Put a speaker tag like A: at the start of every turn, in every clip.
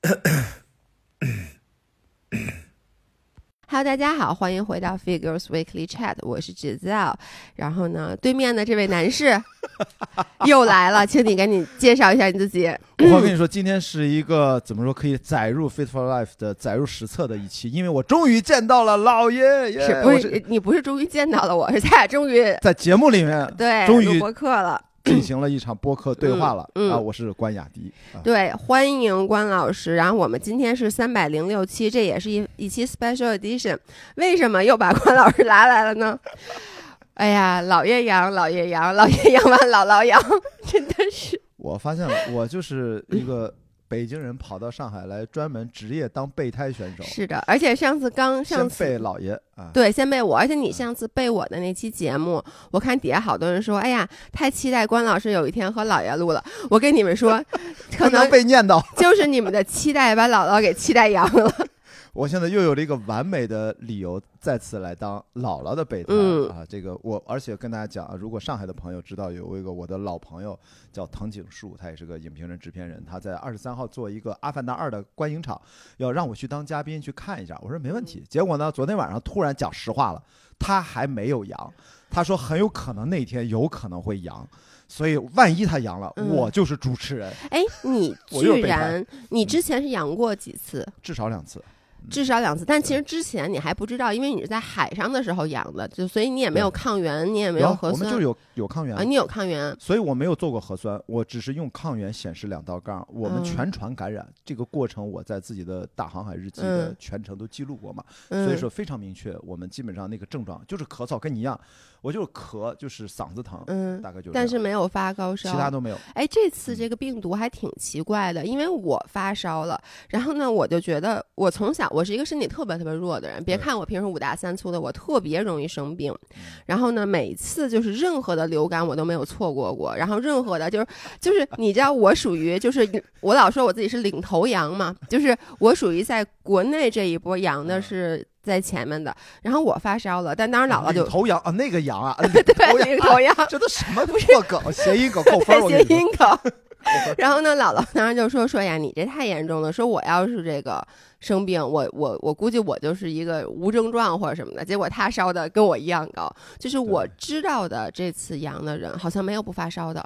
A: Hello，大家好，欢迎回到 Figures Weekly Chat，我是 Giselle。然后呢，对面的这位男士 又来了，请你赶紧介绍一下你自己。
B: 我跟你说，今天是一个怎么说可以载入 Fit for Life 的载入史册的一期，因为我终于见到了老爷爷。
A: 是不是你不是终于见到了我，是咱俩终于
B: 在节目里面
A: 对
B: 终于
A: 录播客了。
B: 进行了一场播客对话了。
A: 嗯嗯
B: 啊，我是关雅迪。啊
A: 对，欢迎关老师。然后我们今天是三百零六期，这也是一一期 special edition。为什么又把关老师拉来了呢？哎呀，老爷羊，老爷羊，老爷羊完姥姥羊，真的是。
B: 我发现了，我就是一个北京人，跑到上海来专门职业当备胎选手，
A: 是的，而且上次刚上
B: 先
A: 次
B: 被老爷啊。
A: 对，先被我，而且你上次被我的那期节目，我看底下好多人说，哎呀，太期待关老师有一天和姥爷录了。我跟你们说，可
B: 能
A: 能
B: 被念叨。
A: 就是你们的期待把姥姥给期待阳了。
B: 我现在又有了一个完美的理由，再次来当姥姥的备胎、
A: 嗯
B: 啊！这个我，而且跟大家讲啊，如果上海的朋友知道有一个我的老朋友叫藤井树，他也是个影评人、制片人，他在二十三号做一个《阿凡达二》的观影场，要让我去当嘉宾去看一下。我说没问题。结果呢，昨天晚上突然讲实话了，他还没有阳，他说很有可能那天有可能会阳。所以，万一他阳了，
A: 嗯
B: 我就是主持人，
A: 哎，你 居然，你之前是阳过几次？
B: 至少两次。
A: 至少两次，但其实之前你还不知道，因为你是在海上的时候养的，就所以你也没有抗原，你也没
B: 有啊
A: 核酸。
B: 我们就是有有抗原。
A: 啊，你有抗原，
B: 所以我没有做过核酸，我只是用抗原显示两道杠。我们
A: 嗯。
B: 全船感染、这个过程，我在自己的大航海日记的
A: 嗯。
B: 全程都记录过嘛，
A: 嗯，
B: 所以说非常明确。我们基本上那个症状就是咳嗽，跟你一样，我就是咳，就是嗓子疼，
A: 嗯，
B: 大概就是。
A: 但是没有发高烧，
B: 其他都没有。
A: 哎，这次
B: 嗯
A: 这个病毒还挺奇怪的，因为我发烧了，然后呢，我就觉得我从小我是一个身体特别特别弱的人，别看我平时五大三粗的，我特别容易生病。
B: 嗯
A: 然后呢，每次就是任何的流感我都没有错过过，然后任何的就是就是你知道我属于就是我老说我自己是领头羊嘛，就是我属于在国内这一波阳的
B: 嗯
A: 是在前面的，然后我发烧了，但当时姥姥就
B: 领头羊啊，那个羊啊，
A: 对
B: 头羊
A: 领头羊。
B: 这都什么 破梗？谐音梗扣分
A: 谐。音梗。然后呢，姥姥当时就说说呀，你这太严重了，说我要是这个生病，我我我估计我就是一个无症状或者什么的。结果他烧的跟我一样高，就是我知道的这次阳的人好像没有不发烧的。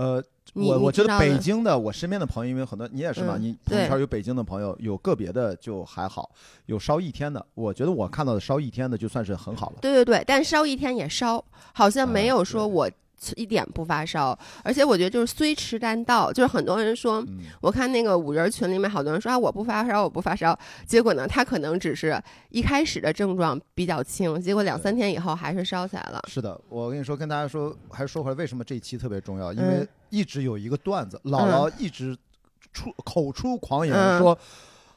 B: 呃，我我觉得北京的我身边的朋友，因为很多你也是嘛，
A: 嗯
B: 你朋友圈有北京的朋友，有个别的就还好，有烧一天的，我觉得我看到的烧一天的就算是很好了。
A: 对对对，但烧一天也烧，好像没
B: 啊
A: 有说
B: 对
A: 我一点不发烧。而且我觉得就是虽迟但到，就是很多人说。
B: 嗯，
A: 我看那个五人群里面，好多人说啊，我不发烧，我不发烧。结果呢，他可能只是一开始的症状比较轻，结果两三天以后还是烧起来了。
B: 是的，我跟你说，跟大家说，还是说回来，为什么这一期特别重要？因为
A: 嗯
B: 一直有一个段子，姥姥一直出口出狂言
A: 嗯
B: 说。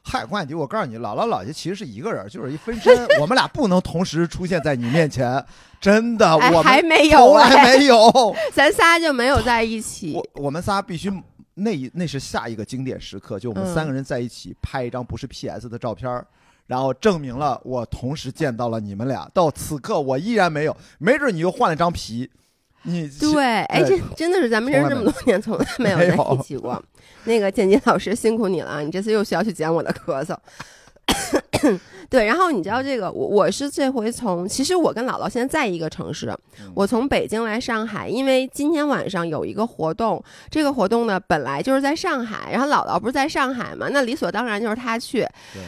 B: 嗨，关雅迪，我告诉你，姥姥姥爷其实是一个人，就是一分身，我们俩不能同时出现在你面前，真的，
A: 哎，
B: 我
A: 还没有
B: 从
A: 哎，
B: 来没有。
A: 咱仨就没有在一起。
B: 我我们仨必须那一那是下一个经典时刻，就我们
A: 嗯
B: 三个人在一起拍一张不是 PS 的照片儿然后证明了我同时见到了你们俩。到此刻我依然没有，没准你又换了张皮，你
A: 对，哎，这真的是咱们认识这么多年，从来 没有在一起过。那个剪辑老师辛苦你了啊，你这次又需要去剪我的咳嗽。对，然后你知道这个，我我是这回从，其实我跟姥姥现在在一个城市，
B: 嗯
A: 我从北京来上海，因为今天晚上有一个活动，这个活动呢本来就是在上海，然后姥姥不是在上海嘛，那理所当然就是她去，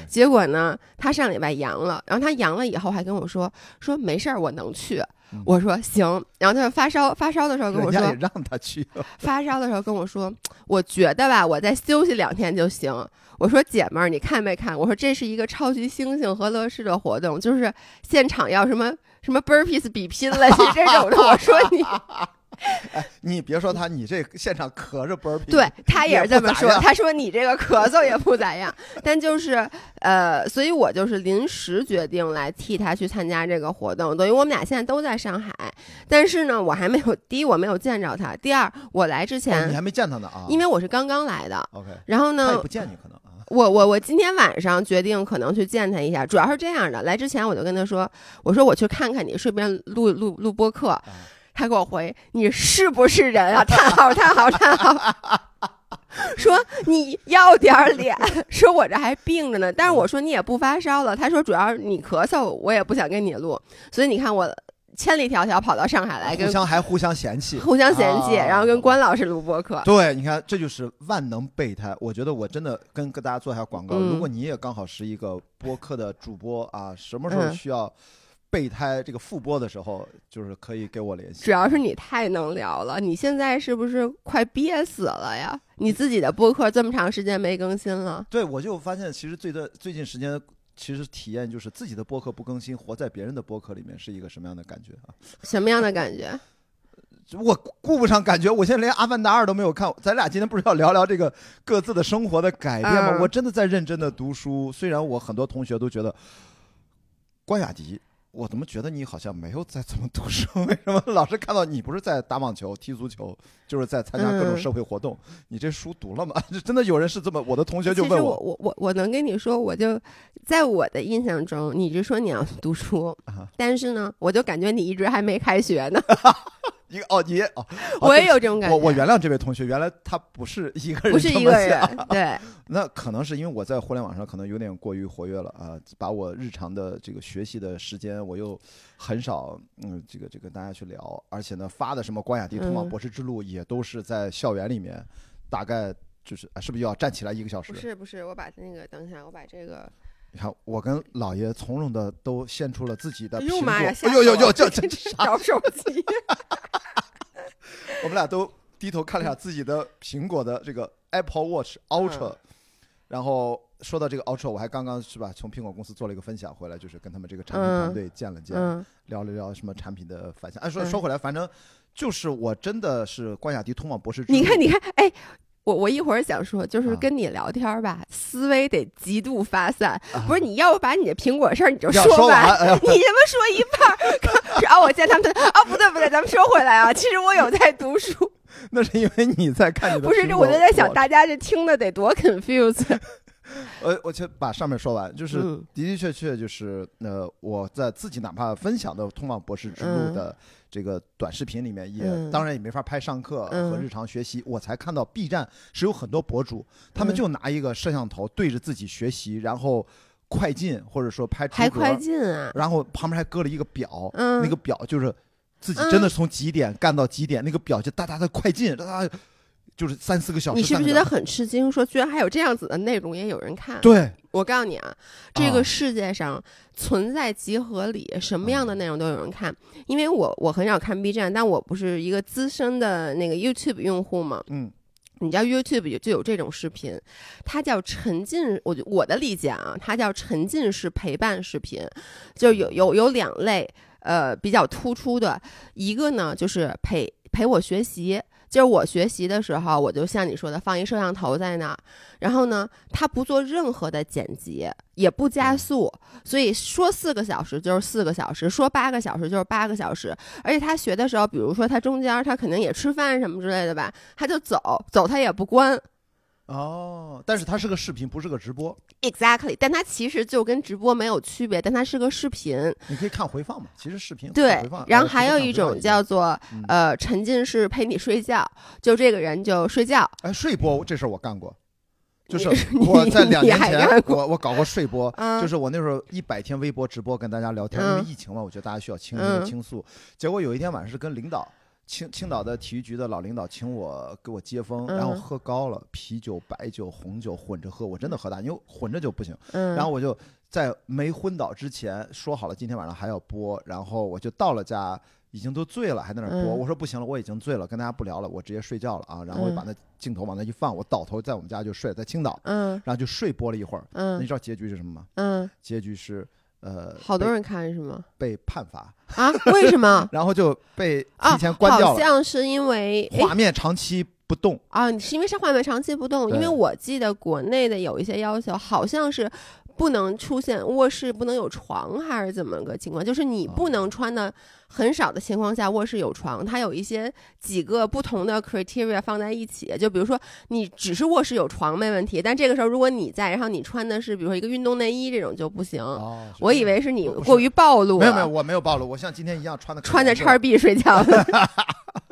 A: 结果呢，她上礼拜阳了，然后她阳了以后还跟我说说没事儿，我能去
B: 嗯。
A: 我说行，然后他就发烧发烧的时候跟我说
B: 也，让他去，
A: 发烧的时候跟我说，我觉得吧，我再休息两天就行。我说姐们儿，你看没看？我说这是一个超级猩猩和乐视的活动，就是现场要什么什么 burpees 比拼了，你这种的。我说你，
B: 你别说他，你这现场咳着嘣儿，
A: 对他也是这么说，他说你这个咳嗽也不咋样，但就是呃，所以我就是临时决定来替他去参加这个活动，等于我们俩现在都在上海，但是呢，我还没有第一我没有见着他，第二我来之
B: 哦
A: 前，
B: 你还没见他呢啊，
A: 因为我是刚刚来的
B: ，OK，
A: 然后呢
B: 他也不，见你可能啊，
A: 我我我今天晚上决定可能去见他一下，主要是这样的，来之前我就跟他说，我说我去看看你，顺便录录录播课。他给我回你是不是人啊？叹号叹号叹号。说你要点脸，说我这还病着呢。但是我说你也不发烧了，他说主要是你咳嗽，我也不想跟你录。所以你看我千里迢迢跑到上海来跟
B: 互相还互相嫌弃，
A: 互相嫌弃，
B: 啊
A: 然后跟关老师录播客。
B: 对，你看，这就是万能备胎。我觉得我真的跟跟大家做一下广告，
A: 嗯
B: 如果你也刚好是一个播客的主播啊，什么时候
A: 嗯
B: 需要备胎这个复播的时候，就是可以给我联系
A: 主。要是你太能聊了，你现在是不是快憋死了呀？你自己的播客这么长时间没更新了，
B: 对，我就发现其实最的最近时间。其实体验就是自己的播客不更新，活在别人的播客里面是一个什么样的感觉啊？
A: 什么样的感觉？
B: 我顾不上感觉，我现在连《阿凡达二》都没有看。咱俩今天不是要聊聊这个各自的生活的改变吗？
A: 嗯
B: 我真的在认真的读书，虽然我很多同学都觉得关雅迪，我怎么觉得你好像没有在怎么读书？为什么老是看到你不是在打网球、踢足球，就是在参加各种
A: 嗯
B: 社会活动？你这书读了吗？真的有人是这么，我的同学就问我
A: 我我我能跟你说，我就在我的印象中，你就说你要 读书，
B: 啊，
A: 但是呢，我就感觉你一直还没开学呢。
B: 一个哦，你哦，
A: 我也
B: 有。
A: 这种感觉，
B: 我我原谅这位同学，原来他不是一个人，
A: 不是一个人，对，
B: 那可能是因为我在互联网上可能有点过于活跃了啊，把我日常的这个学习的时间我又很少嗯这个这个跟大家去聊，而且呢发的什么关雅迪通往
A: 嗯
B: 博士之路也都是在校园里面，大概就是啊是不是又要站起来一个小时
A: 不？是不是，我把那个等一下，我把这个，
B: 你看我跟老爷从容的都献出了自己的苹果，
A: 哎呦妈呀，吓
B: 哎呦呦呦，这这这啥？
A: 找手机，
B: 我们俩都低头看了一下自己的苹果的这个 Apple Watch Ultra，、
A: 嗯
B: 然后说到这个 Ultra，我还刚刚是吧，从苹果公司做了一个分享回来，就是跟他们这个产品
A: 嗯
B: 团队见了见，
A: 嗯
B: 聊了聊什么产品的反响。哎，说
A: 嗯
B: 说回来，反正就是我真的是关雅迪通往博士。
A: 你看你看，哎。我我一会儿想说，就是
B: 啊。
A: 跟你聊天儿吧，思维得极度发散。
B: 啊。
A: 不是你要不把你的苹果事儿你就
B: 说
A: 完，你他妈说一半儿，是啊，我见他们啊，不对不对，咱们说回来啊，其实我有在读书，
B: 那是因为你在看你的
A: 不是，这我就在想，大家这听的得多 confused。
B: 呃，我先把上面说完，就是
A: 嗯。
B: 的的确确就是呃，我在自己哪怕分享的通往博士之路
A: 嗯。
B: 的这个短视频里面，也
A: 嗯。
B: 当然也没法拍上课
A: 嗯。
B: 和日常学习，我才看到 B 站是有很多博主，他们
A: 嗯。
B: 就拿一个摄像头对着自己学习，然后快进或者说拍
A: 还快
B: 直播，
A: 进啊！
B: 然后旁边还搁了一个表，
A: 嗯，
B: 那个表就是自己真的从几点干到几点，那个表就哒哒的快进，哒哒，就是三四个小时。
A: 你是不是觉得很吃惊？说居然还有这样子的内容也有人看？
B: 对？
A: 我告诉你啊，这
B: 啊
A: 个世界上存在集合里，什么样的内容都有人看。因为我我很少看 B 站，但我不是一个资深的那个 YouTube 用户嘛。
B: 嗯
A: 你知道 YouTube 有就有这种视频，它叫沉浸，我我的理解啊，它叫沉浸式陪伴视频，就有有有两类，呃，比较突出的，一个呢就是陪陪我学习。就是我学习的时候，我就像你说的，放一摄像头在那儿，然后呢，他不做任何的剪辑，也不加速，所以说四个小时就是四个小时，说八个小时就是八个小时。而且他学的时候，比如说他中间他肯定也吃饭什么之类的吧，他就走走，他也不关
B: 哦，但是它是个视频，不是个直播
A: ，exactly，但它其实就跟直播没有区别，但它是个视频。
B: 你可以看回放嘛。其实视频
A: 对
B: 回放，
A: 然后
B: 呃
A: 还有一种叫做
B: 嗯
A: 呃沉浸式陪你睡觉，就这个人就睡觉，
B: 哎睡播这事儿我干过，就是我在两年前我我搞过睡播，
A: 嗯
B: 就是我那时候一百天微博直播跟大家聊天，因为
A: 嗯
B: 疫情嘛，我觉得大家需要倾
A: 嗯
B: 倾诉。结果有一天晚上是跟领导。青青岛的体育局的老领导请我给我接风，然后
A: 嗯
B: 喝高了，啤酒、白酒、红酒混着喝，我真的喝大，因为混着就不行。
A: 嗯，
B: 然后我就在没昏倒之前说好了，今天晚上还要播，然后我就到了家，已经都醉了，还在那儿播。
A: 嗯
B: 我说不行了，我已经醉了，跟大家不聊了，我直接睡觉了啊。然后我就把那镜头往那一放，我倒头在我们家就睡，在青岛，
A: 嗯
B: 然后就睡播了一会儿。那你
A: 嗯
B: 知道结局是什么吗？
A: 嗯，
B: 结局是呃，
A: 好多人看是吗？
B: 被被判罚，
A: 啊？为什么？
B: 然后就被
A: 啊，
B: 提前关掉了，
A: 好像是因为哎
B: 画面长期不动。
A: 啊，你是因为是画面长期不动，因为我记得国内的有一些要求，好像是不能出现卧室不能有床，还是怎么个情况？就是你不能穿的很少的情况下，卧室有床，它有一些几个不同的 criteria 放在一起。就比如说，你只是卧室有床没问题，但这个时候如果你在，然后你穿的是比如说一个运动内衣这种就不行。
B: 哦，
A: 我以为是你过于暴露，
B: 没有没有，我没有暴露，我像今天一样穿的
A: 穿着叉 B 睡觉。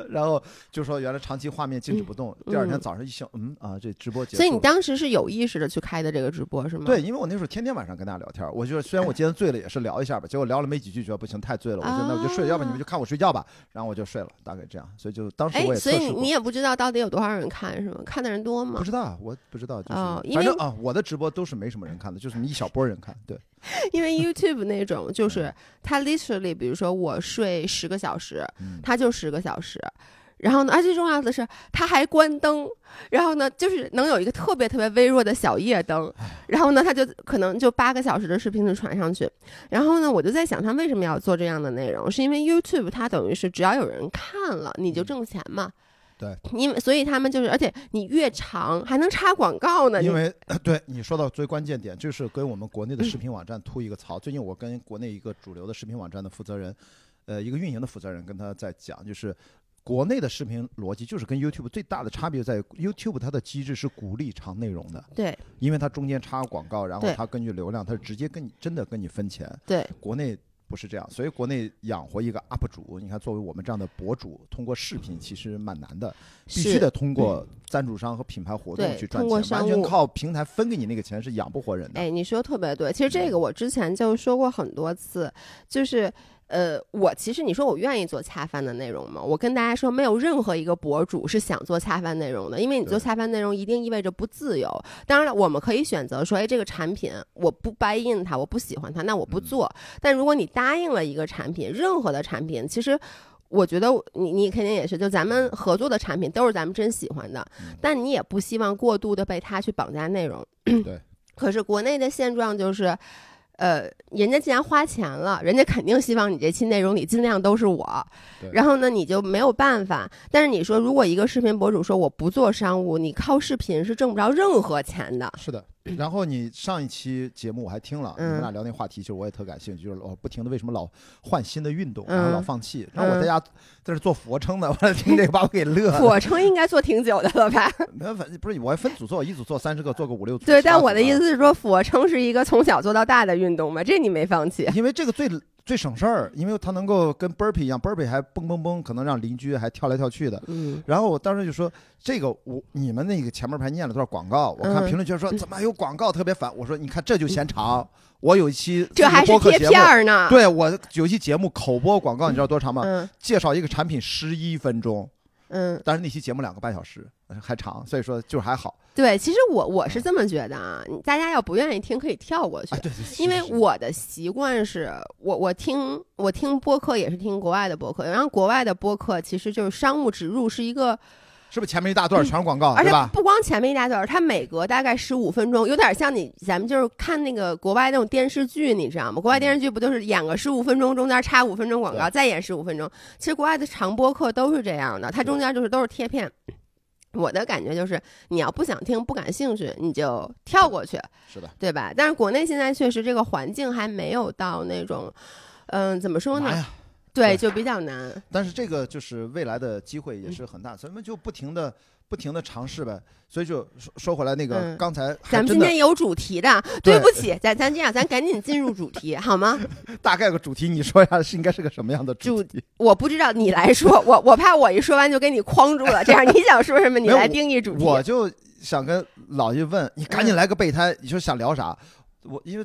B: 然后就说原来长期画面静止不动，第二天
A: 嗯
B: 早上一醒，嗯啊，这直播结束
A: 所以你当时是有意识的去开的这个直播是吗？
B: 对，因为我那时候天天晚上跟大家聊天儿，我就虽然我今天醉了，也是聊一下吧，结果聊了没几句，觉得不行，太醉了，我觉得那我就睡，要不你们就看我睡觉吧，然后我就睡了，大概这样，所以就当时
A: 哎
B: 我，也
A: 所以你。也不知道到底有多少人看是吗？看的人多吗
B: 不？知道，我不知道，就是、
A: 哦因为
B: 反正啊，我的直播都是没什么人看的，就是一小波人看。对，
A: 因为 YouTube 那种就 是它 literally，比如说我睡十个小时，
B: 嗯，
A: 它就十个小时。然后呢，而最重要的是，它还关灯。然后呢，就是能有一个特别特别微弱的小夜灯。然后呢，它就可能就八个小时的视频就传上去。然后呢，我就在想，他为什么要做这样的内容？是因为 YouTube 它等于是只要有人看了，你就挣钱嘛。
B: 对，
A: 因为所以他们就是，而且你越长还能插广告呢。
B: 因为对你说到最关键点，就是跟我们国内的视频网站吐一个槽。最近我跟国内一个主流的视频网站的负责人，呃，一个运营的负责人跟他在讲，就是国内的视频逻辑就是跟 YouTube 最大的差别在于 YouTube 它的机制是鼓励长内容的，
A: 对
B: 因为它中间插广告，然后它根据流量，它是直接跟你真的跟你分钱。
A: 对
B: 国内不是这样，所以国内养活一个 UP 主，你看作为我们这样的博主，通过视频其实蛮难的，必须得通过赞助商和品牌活动去赚钱，完全靠平台分给你那个钱是养不活人的。
A: 哎，你说特别对。其实这个我之前就说过很多次，就是呃，我其实你说我愿意做恰饭的内容吗？我跟大家说，没有任何一个博主是想做恰饭内容的，因为你做恰饭内容一定意味着不自由。当然了，我们可以选择说，哎，这个产品我不 buy in 它，我不喜欢它，那我不做。但如果你答应了一个产品，任何的产品，其实。我觉得你你肯定也是，就咱们合作的产品都是咱们真喜欢的，
B: 嗯
A: 但你也不希望过度的被它去绑架内容。
B: 对。
A: 可是国内的现状就是，呃，人家既然花钱了，人家肯定希望你这期内容里尽量都是我，然后呢，你就没有办法。但是你说，如果一个视频博主说我不做商务，你靠视频是挣不着任何钱的。
B: 是的，然后你上一期节目我还听了，
A: 嗯
B: 你们俩聊那话题，其实我也特感兴趣，就是我不停的为什么老换新的运动，
A: 嗯
B: 然后老放弃。然后我在家在这做俯卧撑呢，完了听这个把我给乐了。
A: 俯卧撑应该做挺久的了吧？
B: 没有，反正不是我还分组做，一组做三十个，做个五六组。
A: 对，但我的意思是说，俯卧撑是一个从小做到大的运动嘛，这你没放弃。
B: 因为这个最最省事儿，因为它能够跟 burpee 一样，burpee 还蹦蹦蹦，可能让邻居还跳来跳去的。
A: 嗯，
B: 然后我当时就说，这个我你们那个前面还念了多少广告？我看
A: 嗯
B: 评论区说怎么还有广告，特别烦。我说你看这就嫌长。我有一期
A: 这还是贴片儿呢。，
B: 对我有一期节目口播广告，你知道多长吗？
A: 嗯
B: 介绍一个产品十一分钟，
A: 嗯，
B: 但是那期节目两个半小时，呃还长，所以说就是还好。
A: 对，其实我我是这么觉得啊，你大家要不愿意听可以跳过去
B: 啊，，对对，
A: 因为我的习惯是我我听我听播客也是听国外的播客，然后国外的播客其实就是商务植入是一个，
B: 是不是前面一大段全是广告，
A: 而且？不光前面一大段，它每隔大概十五分钟，有点像你咱们就是看那个国外那种电视剧，你知道吗？国外电视剧不就是演个十五分钟，中间插五分钟广告，再演十五分钟？其实国外的长播客都是这样的，它中间就是都是贴片。我的感觉就是，你要不想听、不感兴趣，你就跳过去。
B: 是的，
A: 对吧？但是国内现在确实这个环境还没有到那种，嗯、怎么说呢？对，
B: 对
A: 就比较难。
B: 但是这个就是未来的机会也是很大，所以我们就不停的不停的尝试呗。所以就说说回来，那个
A: 嗯
B: 刚才还
A: 咱们今天有主题的，
B: 对
A: 对不起，咱咱这样，咱赶紧进入主题好吗？
B: 大概个主题，你说一下是应该是个什么样的主题？
A: 我不知道你来说，我我怕我一说完就给你框住了。这样你想说什么，你来定义主题。
B: 我就想跟老爷问，你赶紧来个备胎，你说想聊啥？我因为。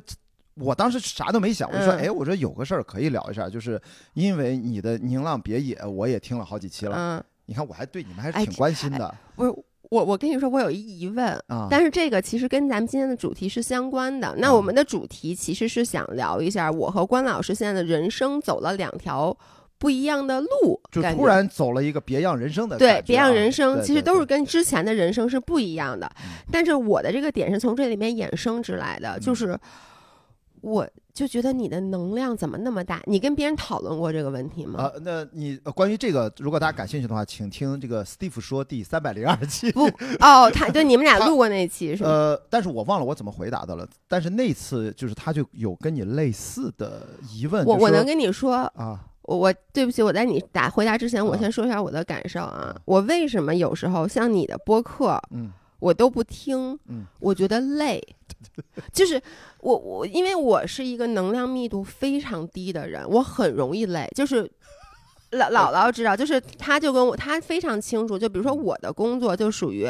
B: 我当时啥都没想，我就说，
A: 嗯
B: 哎，我说有个事儿可以聊一下，就是因为你的《宁浪别野》，我也听了好几期了。
A: 嗯，
B: 你看，我还对你们还是
A: 哎
B: 挺关心的
A: 不是我，我跟你说，我有一疑问，
B: 啊。
A: 但是这个其实跟咱们今天的主题是相关的。那
B: 啊
A: 我们的主题其实是想聊一下，我和关老师现在的人生走了两条不一样的路，
B: 就突然走了一个别样人生的
A: 对别样
B: 啊
A: 人生，其实都是跟之前的人生是不一样的
B: 嗯。
A: 但是我的这个点是从这里面衍生之来的，就
B: 嗯
A: 是我就觉得你的能量怎么那么大？你跟别人讨论过这个问题吗？
B: 啊，那你呃关于这个，如果大家感兴趣的话，请听这个 Steve 说第三百零二期。
A: 不哦，他对你们俩录过那期是吗？
B: 呃，但是我忘了我怎么回答的了。但是那次就是他就有跟你类似的疑问，
A: 我我能跟你说，
B: 啊，
A: 我我对不起，我在你答回答之前，我
B: 啊
A: 先说一下我的感受啊。我为什么有时候像你的播客，
B: 嗯
A: 我都不听，
B: 嗯。
A: 我觉得累，就是我我因为我是一个能量密度非常低的人，我很容易累，就是姥姥姥知道，就是他就跟我，他非常清楚。就比如说我的工作就属于，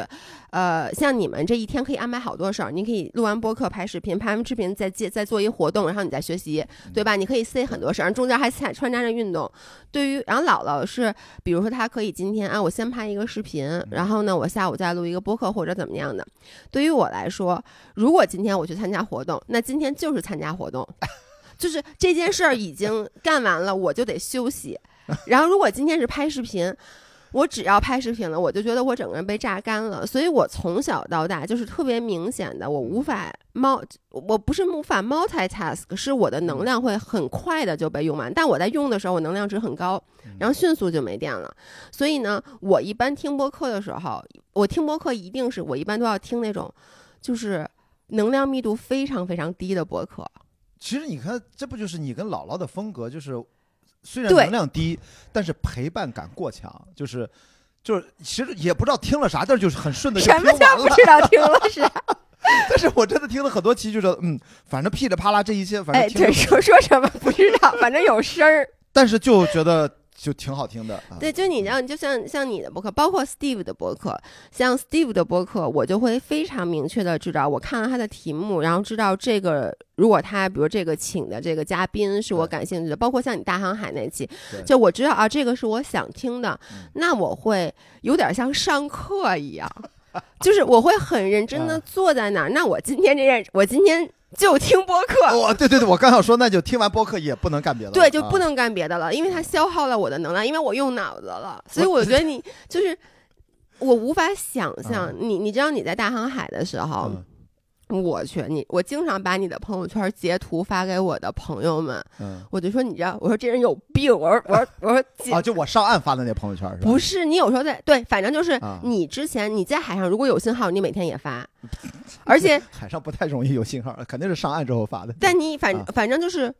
A: 呃，像你们这一天可以安排好多事儿，你可以录完播客、拍视频，拍完视频再接再做一活动，然后你再学习，对吧？你可以塞很多事儿，中间还穿穿插着运动。对于，然后姥姥是，比如说她可以今天啊，我先拍一个视频，然后呢，我下午再录一个播客或者怎么样的。对于我来说，如果今天我去参加活动，那今天就是参加活动。就是这件事儿已经干完了，我就得休息。然后如果今天是拍视频，我只要拍视频了，我就觉得我整个人被榨干了。所以我从小到大就是特别明显的，我无法猫，我不是无法 multitask，是我的能量会很快的就被用完。但我在用的时候，我能量值很高，然后迅速就没电了。所以呢，我一般听播客的时候，我听播客一定是我一般都要听那种，就是能量密度非常非常低的播客。
B: 其实你看，这不就是你跟姥姥的风格？就是虽然能量低，但是陪伴感过强。就是，就是，其实也不知道听了啥，但是就是很顺的
A: 什么叫不知道 听了啥？
B: 但是我真的听了很多期，就是嗯，反正噼里啪啦这一切，反正哎
A: 对说说什么不知道，反正有声儿。
B: 但是就觉得。就挺好听的，
A: 对，就你让，就像像你的博客，包括 Steve 的博客，像 Steve 的博客，我就会非常明确的知道，我看了他的题目，然后知道这个，如果他比如这个请的这个嘉宾是我感兴趣的，包括像你大航海那期，就我知道啊，这个是我想听的，那我会有点像上课一样，就是我会很认真的坐在那儿，那我今天这件，我今天。就听播客，
B: 哦，对对对，我刚想说，那就听完播客也不能干别的，
A: 对，就不能干别的了，因为它消耗了我的能量，因为我用脑子了，所以我觉得你就是我无法想象你，你知道你在大航海的时候。我去，你我经常把你的朋友圈截图发给我的朋友们，嗯，我就说你知道，我说这人有病，我说我说我说
B: 啊，就我上岸发的那朋友圈是吧？
A: 不是，你有时候在对，反正就是你之前你在海上如果有信号，你每天也发，而且
B: 海上不太容易有信号，肯定是上岸之后发的。
A: 但你反反正就是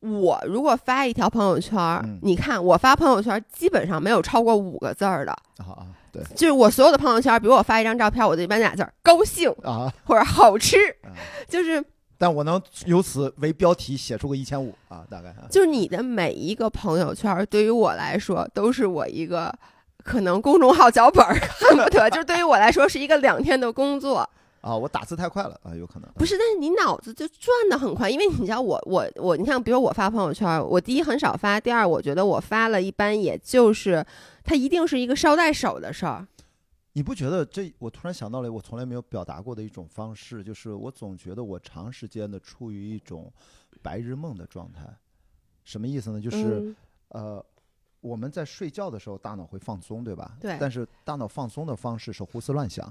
A: 我如果发一条朋友圈，你看我发朋友圈基本上没有超过五个字儿的
B: 啊。对，
A: 就是我所有的朋友圈，比如我发一张照片，我就一般俩字儿高兴啊，或者好吃，就是。
B: 但我能由此为标题写出个一千五啊，大概。
A: 就是你的每一个朋友圈，对于我来说都是我一个可能公众号脚本恨 不得，就是对于我来说是一个两天的工作。
B: 啊，我打字太快了啊，有可能
A: 不是，但是你脑子就转的很快，因为你知道我我我，你看，比如我发朋友圈，我第一很少发，第二我觉得我发了一般也就是它一定是一个捎带手的事儿。
B: 你不觉得这？我突然想到了我从来没有表达过的一种方式，就是我总觉得我长时间的处于一种白日梦的状态，什么意思呢？就是呃，我们在睡觉的时候大脑会放松，对吧？
A: 对。
B: 但是大脑放松的方式是胡思乱想。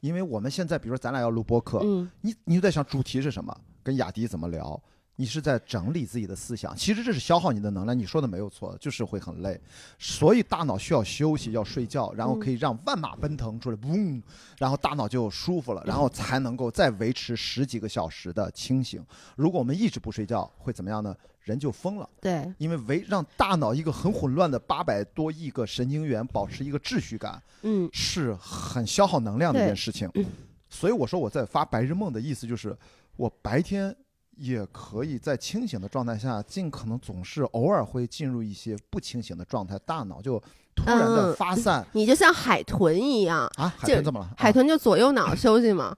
B: 因为我们现在，比如说咱俩要录播客，你你就在想主题是什么，跟雅迪怎么聊，你是在整理自己的思想，其实这是消耗你的能量。你说的没有错，就是会很累，所以大脑需要休息，要睡觉，然后可以让万马奔腾出来，嗡，然后大脑就舒服了，然后才能够再维持十几个小时的清醒。如果我们一直不睡觉，会怎么样呢？人就疯了，
A: 对，
B: 因为为让大脑一个很混乱的八百多亿个神经元保持一个秩序感，
A: 嗯，
B: 是很消耗能量的一件事情。所以我说我在发白日梦的意思就是，我白天也可以在清醒的状态下，尽可能总是偶尔会进入一些不清醒的状态，大脑就突然的发散。
A: 你就像海豚一样
B: 啊，海豚怎么了？
A: 海豚就左右脑休息嘛。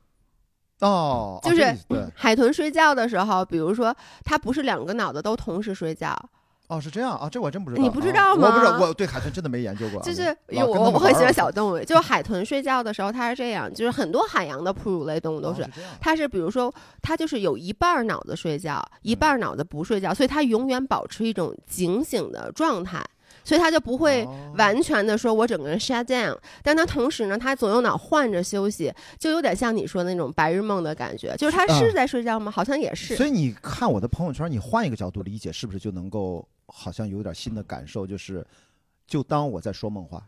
B: 哦，
A: 就是海豚睡觉的时候，比如说它不是两个脑子都同时睡觉。
B: 哦，是这样啊，这我真不知道。
A: 你不知道吗？
B: 我不知道，我对海豚真的没研究过。
A: 就是我我很喜欢 小动物，就是海豚睡觉的时候它是这样，就是很多海洋的哺乳类动物都是，它是比如说它就是有一半脑子睡觉，一半脑子不睡觉，所以它永远保持一种警醒的状态。所以他就不会完全的说，我整个人 shut down，但他同时呢，他左右脑换着休息，就有点像你说的那种白日梦的感觉。就是他是在睡觉吗？好像也是。
B: 所以你看我的朋友圈，你换一个角度理解，是不是就能够好像有点新的感受？就是，就当我在说梦话。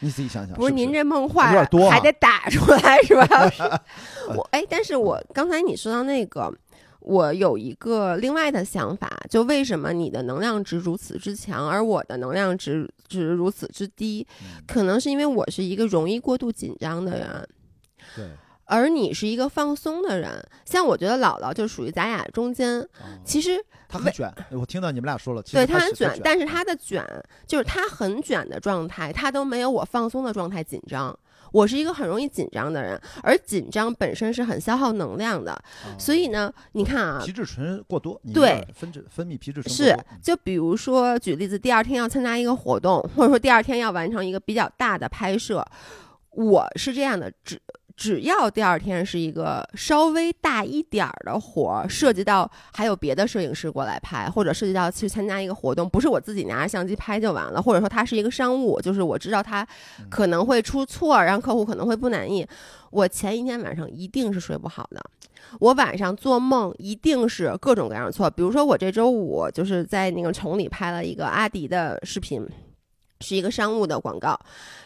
B: 你自己想想。不
A: 是您这梦话
B: 有点多，
A: 还得打出来是吧？我哎，但是我刚才你说到那个。我有一个另外的想法，就为什么你的能量值如此之强，而我的能量值值如此之低？可能是因为我是一个容易过度紧张的人。
B: 对。
A: 而你是一个放松的人。像我觉得姥姥就属于咱俩中间，
B: 哦
A: 其实
B: 他很卷，我听到你们俩说了，其实
A: 对
B: 他
A: 很卷，但是他的卷就是他很卷的状态，他都没有我放松的状态紧张。我是一个很容易紧张的人，而紧张本身是很消耗能量的，
B: 哦。
A: 所以呢，你看啊，
B: 皮质醇过多，你
A: 对。
B: 分泌分泌皮质醇
A: 是就比如说举例子，第二天要参加一个活动，或者说第二天要完成一个比较大的拍摄，我是这样的，只只要第二天是一个稍微大一点儿的活儿，涉及到还有别的摄影师过来拍，或者涉及到去参加一个活动，不是我自己拿着相机拍就完了，或者说它是一个商务，就是我知道它可能会出错，让客户可能会不满意，我前一天晚上一定是睡不好的。我晚上做梦一定是各种各样的错，比如说我这周五就是在那个崇礼拍了一个阿迪的视频。是一个商务的广告，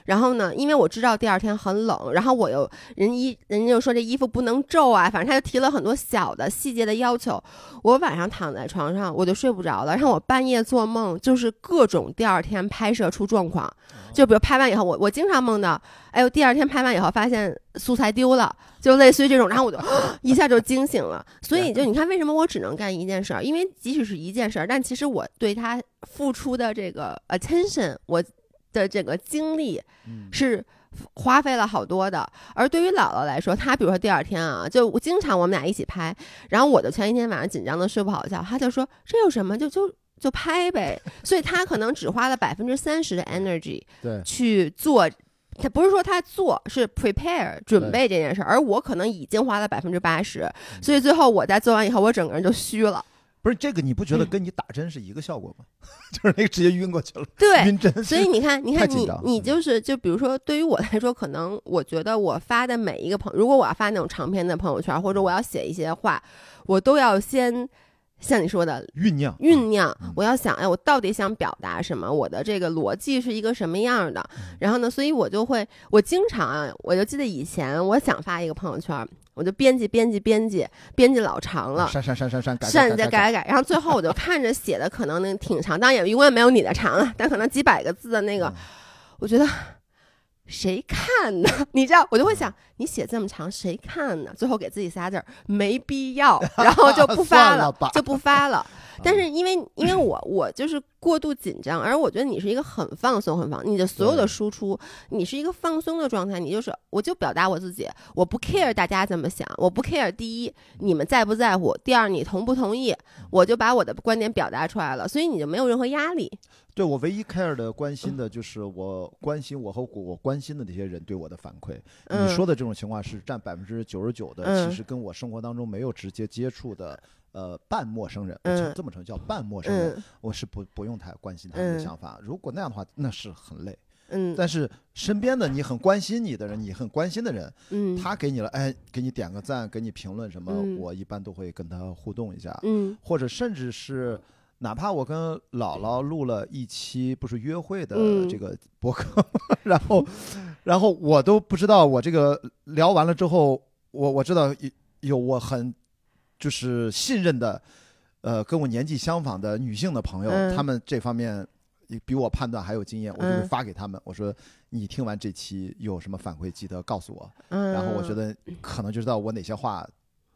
A: 然后呢，因为我知道第二天很冷，然后我又人一人家又说这衣服不能皱啊，反正他就提了很多小的细节的要求。我晚上躺在床上我就睡不着了，然后我半夜做梦就是各种第二天拍摄出状况，就比如拍完以后，我我经常梦到，哎呦，第二天拍完以后发现素材丢了，就类似于这种，然后我就 一下就惊醒了。所以就你看，为什么我只能干一件事儿？因为即使是一件事儿，但其实我对他付出的这个 attention，我的这个精力
B: 嗯
A: 是花费了好多的。而对于姥姥来说，她比如说第二天啊，就我经常我们俩一起拍，然后我就前一天晚上紧张的睡不好觉，她就说这有什么，就就就拍呗。所以她可能只花了百分之三十的 energy
B: 对，
A: 去做。他不是说他做，是 prepare 准备这件事儿，而我可能已经花了百分之八十，所以最后我在做完以后，我整个人就虚了。
B: 不是这个，你不觉得跟你打针是一个效果吗？就是那个直接晕过去了，
A: 对，
B: 晕针。
A: 所以你看，你看你你就是就比如说，对于我来说，可能我觉得我发的每一个朋，如果我要发那种长篇的朋友圈，或者我要写一些话，我都要先像你说的
B: 酝酿
A: 酝酿
B: 嗯，
A: 我要想，哎，我到底想表达什么？我的这个逻辑是一个什么样的？
B: 嗯
A: 然后呢，所以我就会，我经常啊，我就记得以前我想发一个朋友圈，我就编辑编辑编辑编辑老长了。
B: 删删删删删改
A: 删再改改，然后最后我就看着写的可能那挺长，当然也永远没有你的长了，但可能几百个字的那个，
B: 嗯
A: 我觉得谁看呢？你知道，我就会想，你写这么长，谁看呢？最后给自己仨字儿，没必要，然后就不发
B: 算了
A: 就不发了。但是因为因为我我就是过度紧张，而我觉得你是一个很放松很放，你的所有的输出，你是一个放松的状态，你就是我就表达我自己，我不 care 大家怎么想，我不 care 第一你们在不在乎，第二你同不同意，我就把我的观点表达出来了，所以你就没有任何压力。
B: 对我唯一 care 的关心的就是我关心我和我关心的那些人对我的反馈。
A: 嗯
B: 你说的这种情况是占百分之九十九的，
A: 嗯
B: 其实跟我生活当中没有直接接触的。呃，半陌生人，
A: 嗯。
B: 这么称叫半陌生人，
A: 嗯。
B: 我是不不用太关心他们的
A: 嗯。
B: 想法。如果那样的话，那是很累。
A: 嗯。
B: 但是身边的你很关心你的人，你很关心的人，
A: 嗯，
B: 他给你了，哎，给你点个赞，给你评论什么，
A: 嗯。
B: 我一般都会跟他互动一下，
A: 嗯。
B: 或者甚至是。哪怕我跟姥姥录了一期不是约会的
A: 嗯。
B: 这个博客，然后，然后我都不知道我这个聊完了之后，我我知道有有我很就是信任的，呃，跟我年纪相仿的女性的朋友，
A: 嗯
B: 她们这方面比我判断还有经验，我就会
A: 嗯
B: 发给他们，我说你听完这期有什么反馈，记得告诉我。
A: 嗯，
B: 然后我觉得可能就知道我哪些话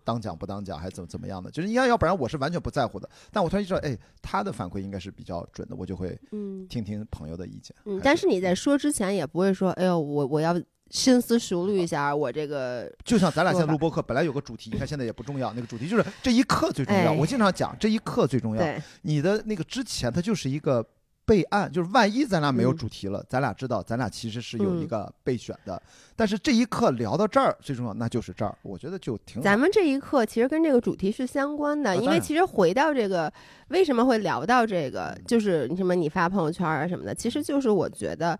B: 当讲不当讲，还是怎么怎么样的，就是应该要不然我是完全不在乎的。但我突然知道，哎，他的反馈应该是比较准的，我就会
A: 嗯
B: 听听朋友的意见。
A: 但是你在说之前也不会说，哎呦，我我要深思熟虑一下我这个，
B: 就像咱俩现在录播课，本来有个主题，你看现在也不重要，那个主题就是这一刻最重要。
A: 哎
B: 我经常讲，这一刻最重要。你的那个之前，它就是一个备案，就是万一咱俩没有
A: 嗯
B: 主题了，咱俩知道咱俩其实是有一
A: 嗯
B: 个备选的。但是这一刻聊到这儿最重要，那就是这儿，我觉得就挺好。
A: 咱们这一刻其实跟这个主题是相关的，因为其实回到这个为什么会聊到这个，就是你什么你发朋友圈啊什么的，其实就是我觉得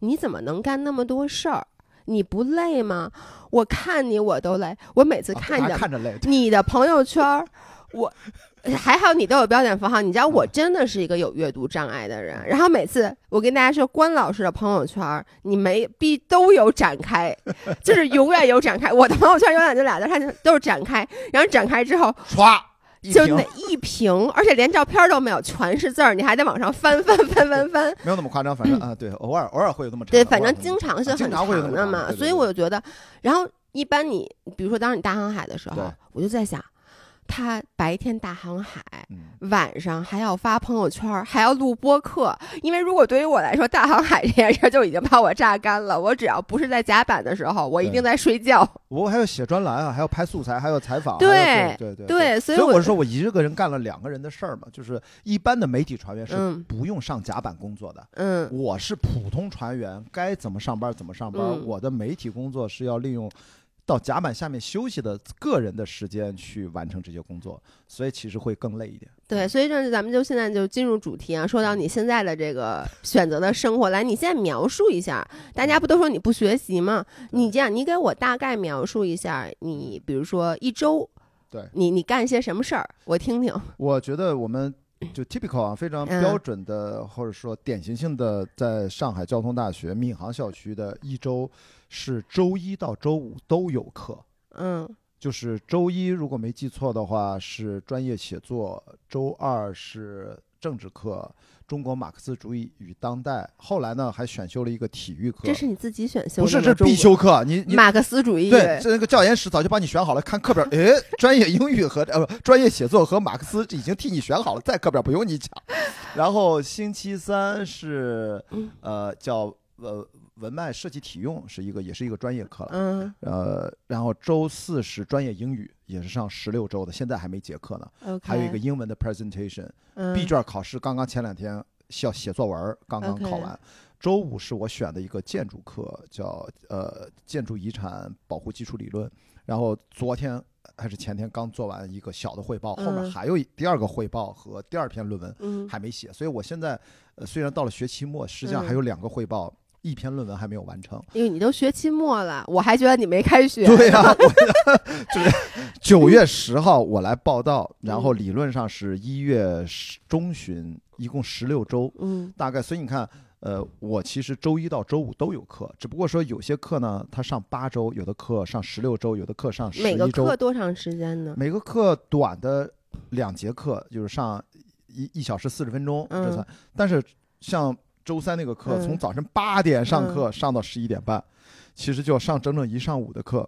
A: 你怎么能干那么多事儿？你不累吗？我看你我都累，我每次看着
B: 看着累，
A: 你的朋友圈，我还好你都有标点符号。你知道
B: 嗯
A: 我真的是一个有阅读障碍的人。然后每次我跟大家说，关老师的朋友圈，你没必都有展开，就是永远有展开。我的朋友圈永远就俩字，它就都是展开。然后展开之后，
B: 歘一屏
A: 就那一瓶，而且连照片都没有，全是字儿，你还得往上翻翻翻翻翻。
B: 没有那么夸张，反正啊，对，偶尔偶尔会有这么长，
A: 对，反正经常是很长的嘛，所以我就觉得，然后一般你比如说当时你大航海的时候，我就在想，他白天大航海，
B: 嗯，
A: 晚上还要发朋友圈，还要录播客。因为如果对于我来说，大航海这件事儿就已经把我榨干了。我只要不是在甲板的时候，我一定在睡觉。
B: 我还要写专栏啊，还要拍素材，还要采访，
A: 对
B: 对对
A: 对，所以我
B: 是说我一个人干了两个人的事儿嘛，就是一般的媒体船员是
A: 嗯
B: 不用上甲板工作的。
A: 嗯
B: 我是普通船员，该怎么上班怎么上班。
A: 嗯
B: 我的媒体工作是要利用到甲板下面休息的个人的时间去完成这些工作，所以其实会更累一点。
A: 对，所以这咱们就现在就进入主题啊，说到你现在的这个 选择的生活来，你现在描述一下，大家不都说你不学习吗？你这样，你给我大概描述一下，你比如说一周，
B: 对
A: 你你干些什么事儿，我听听。
B: 我觉得我们就 typical 啊，非常
A: 嗯
B: 标准的，或者说典型性的，在上海交通大学闵行校区的一周是周一到周五都有课。
A: 嗯
B: 就是周一如果没记错的话是专业写作，周二是政治课，中国马克思主义与当代。后来呢还选修了一个体育课
A: 这，是你自己选修的？
B: 不是这是必修课，你你
A: 马克思主义。
B: 对，这那个教研室早就帮你选好了，看课表，诶，专业英语和呃不专业写作和马克思已经替你选好了，在课表不用你讲。然后星期三是
A: 嗯
B: 呃叫呃文脉设计体用，是一个也是一个专业课了。
A: 嗯
B: 呃，然后周四是专业英语，也是上十六周的，现在还没结课呢。
A: ，OK，
B: 还有一个英文的 presentation，
A: 嗯
B: B 卷考试刚刚前两天需要写作文儿，刚刚考完。周五是我选的一个建筑课，叫呃建筑遗产保护基础理论。然后昨天还是前天刚做完一个小的汇报，后面
A: 嗯
B: 还有第二个汇报和第二篇论文
A: 嗯
B: 还没写，所以我现在呃虽然到了学期末，实际上还有两个汇报，一篇论文还没有完成。
A: 因为你都学期末了，我还觉得你没开学。
B: 对呀、我就是九月十号我来报道，然后
A: 嗯
B: 理论上是一月十中旬，一共十六周，
A: 嗯
B: 大概。所以你看，呃，我其实周一到周五都有课，只不过说有些课呢，它上八周，有的课上十六周，有的课上十周
A: 每个课。多长时间呢？
B: 每个课短的两节课就是上一一小时四十分钟，这
A: 嗯
B: 算。但是像周三那个课，
A: 嗯。
B: 从早晨八点上课上到十一点半，其实就要上整整一上午的课，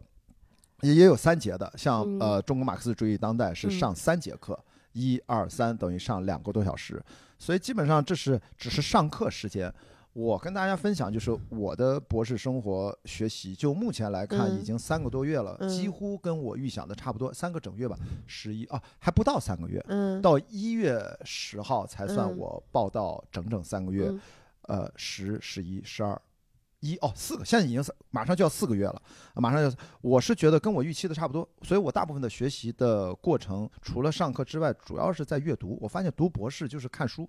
B: 也也有三节的，像
A: 嗯。
B: 呃中国马克思主义当代是
A: 嗯。
B: 上三节课，一二三等于上两个多小时，所以基本上这是只是上课时间。我跟大家分享，就是我的博士生活学习，就目前来看，
A: 嗯。
B: 已经三个多月了，
A: 嗯。
B: 几乎跟我预想的差不多，三个整月吧，十一啊，还不到三个月，
A: 嗯，
B: 到一月十号才算
A: 嗯。
B: 我报到整整三个月，
A: 嗯
B: 呃，十、十一、十二，一哦，四个，现在已经马上就要四个月了，马上就，我是觉得跟我预期的差不多，所以我大部分的学习的过程，除了上课之外，主要是在阅读。我发现读博士就是看书，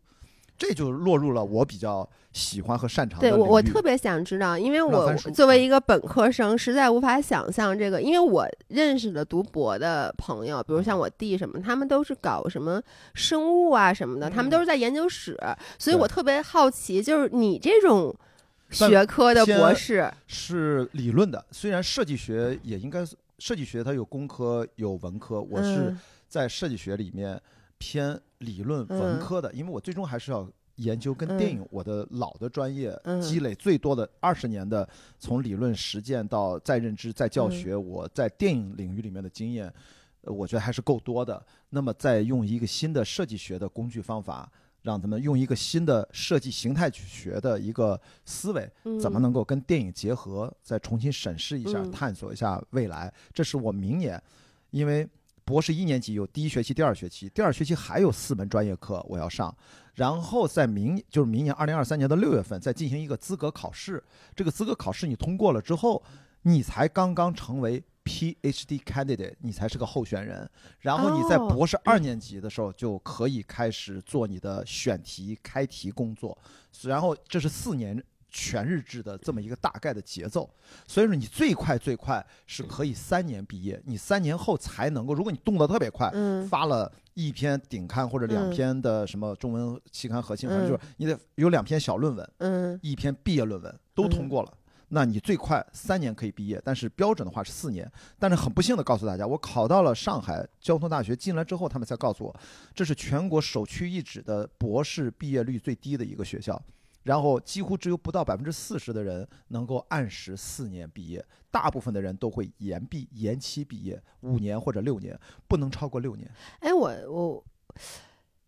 B: 这就落入了我比较喜欢和擅长的
A: 对我，我特别想知道，因为我作为一个本科生，实在无法想象这个，因为我认识的读博的朋友，比如像我弟什么，他们都是搞什么生物啊什么的，他们
B: 嗯。
A: 都是在研究室，所以我特别好奇，就是你这种学科的博士，
B: 是理论的，虽然设计学也应该是设计学它有工科有文科，我是
A: 嗯。
B: 在设计学里面偏理论文
A: 嗯
B: 科的，因为我最终还是要研究跟电影，我的老的专业
A: 嗯
B: 积累最多的二十年的从理论实践到再认知再教
A: 嗯
B: 学，我在电影领域里面的经验，呃我觉得还是够多的。那么再用一个新的设计学的工具方法。让他们用一个新的设计形态去学的一个思维，怎么
A: 嗯
B: 能够跟电影结合，再重新审视一下、
A: 嗯
B: 探索一下未来。这是我明年，因为博士一年级有第一学期、第二学期，第二学期还有四门专业课我要上，然后在明就是明年二零二三年的六月份再进行一个资格考试。这个资格考试你通过了之后，你才刚刚成为 PhD candidate，你才是个候选人。然后你在博士二年级的时候就可以开始做你的选题、开题工作。然后这是四年全日制的这么一个大概的节奏，所以说你最快最快是可以三年毕业，你三年后才能够，如果你动得特别快，
A: 嗯。
B: 发了一篇顶刊或者两
A: 嗯。
B: 篇的什么中文期刊核心，反正
A: 嗯。
B: 就是你得有两篇小论文，
A: 嗯。
B: 一篇毕业论文都通过了。那你最快三年可以毕业，但是标准的话是四年。但是很不幸的告诉大家，我考到了上海交通大学，进来之后他们才告诉我，这是全国首屈一指的博士毕业率最低的一个学校。然后几乎只有不到百分之四十的人能够按时四年毕业，大部分的人都会延毕、延期毕业五年或者六年，不能超过六年。
A: 哎，我我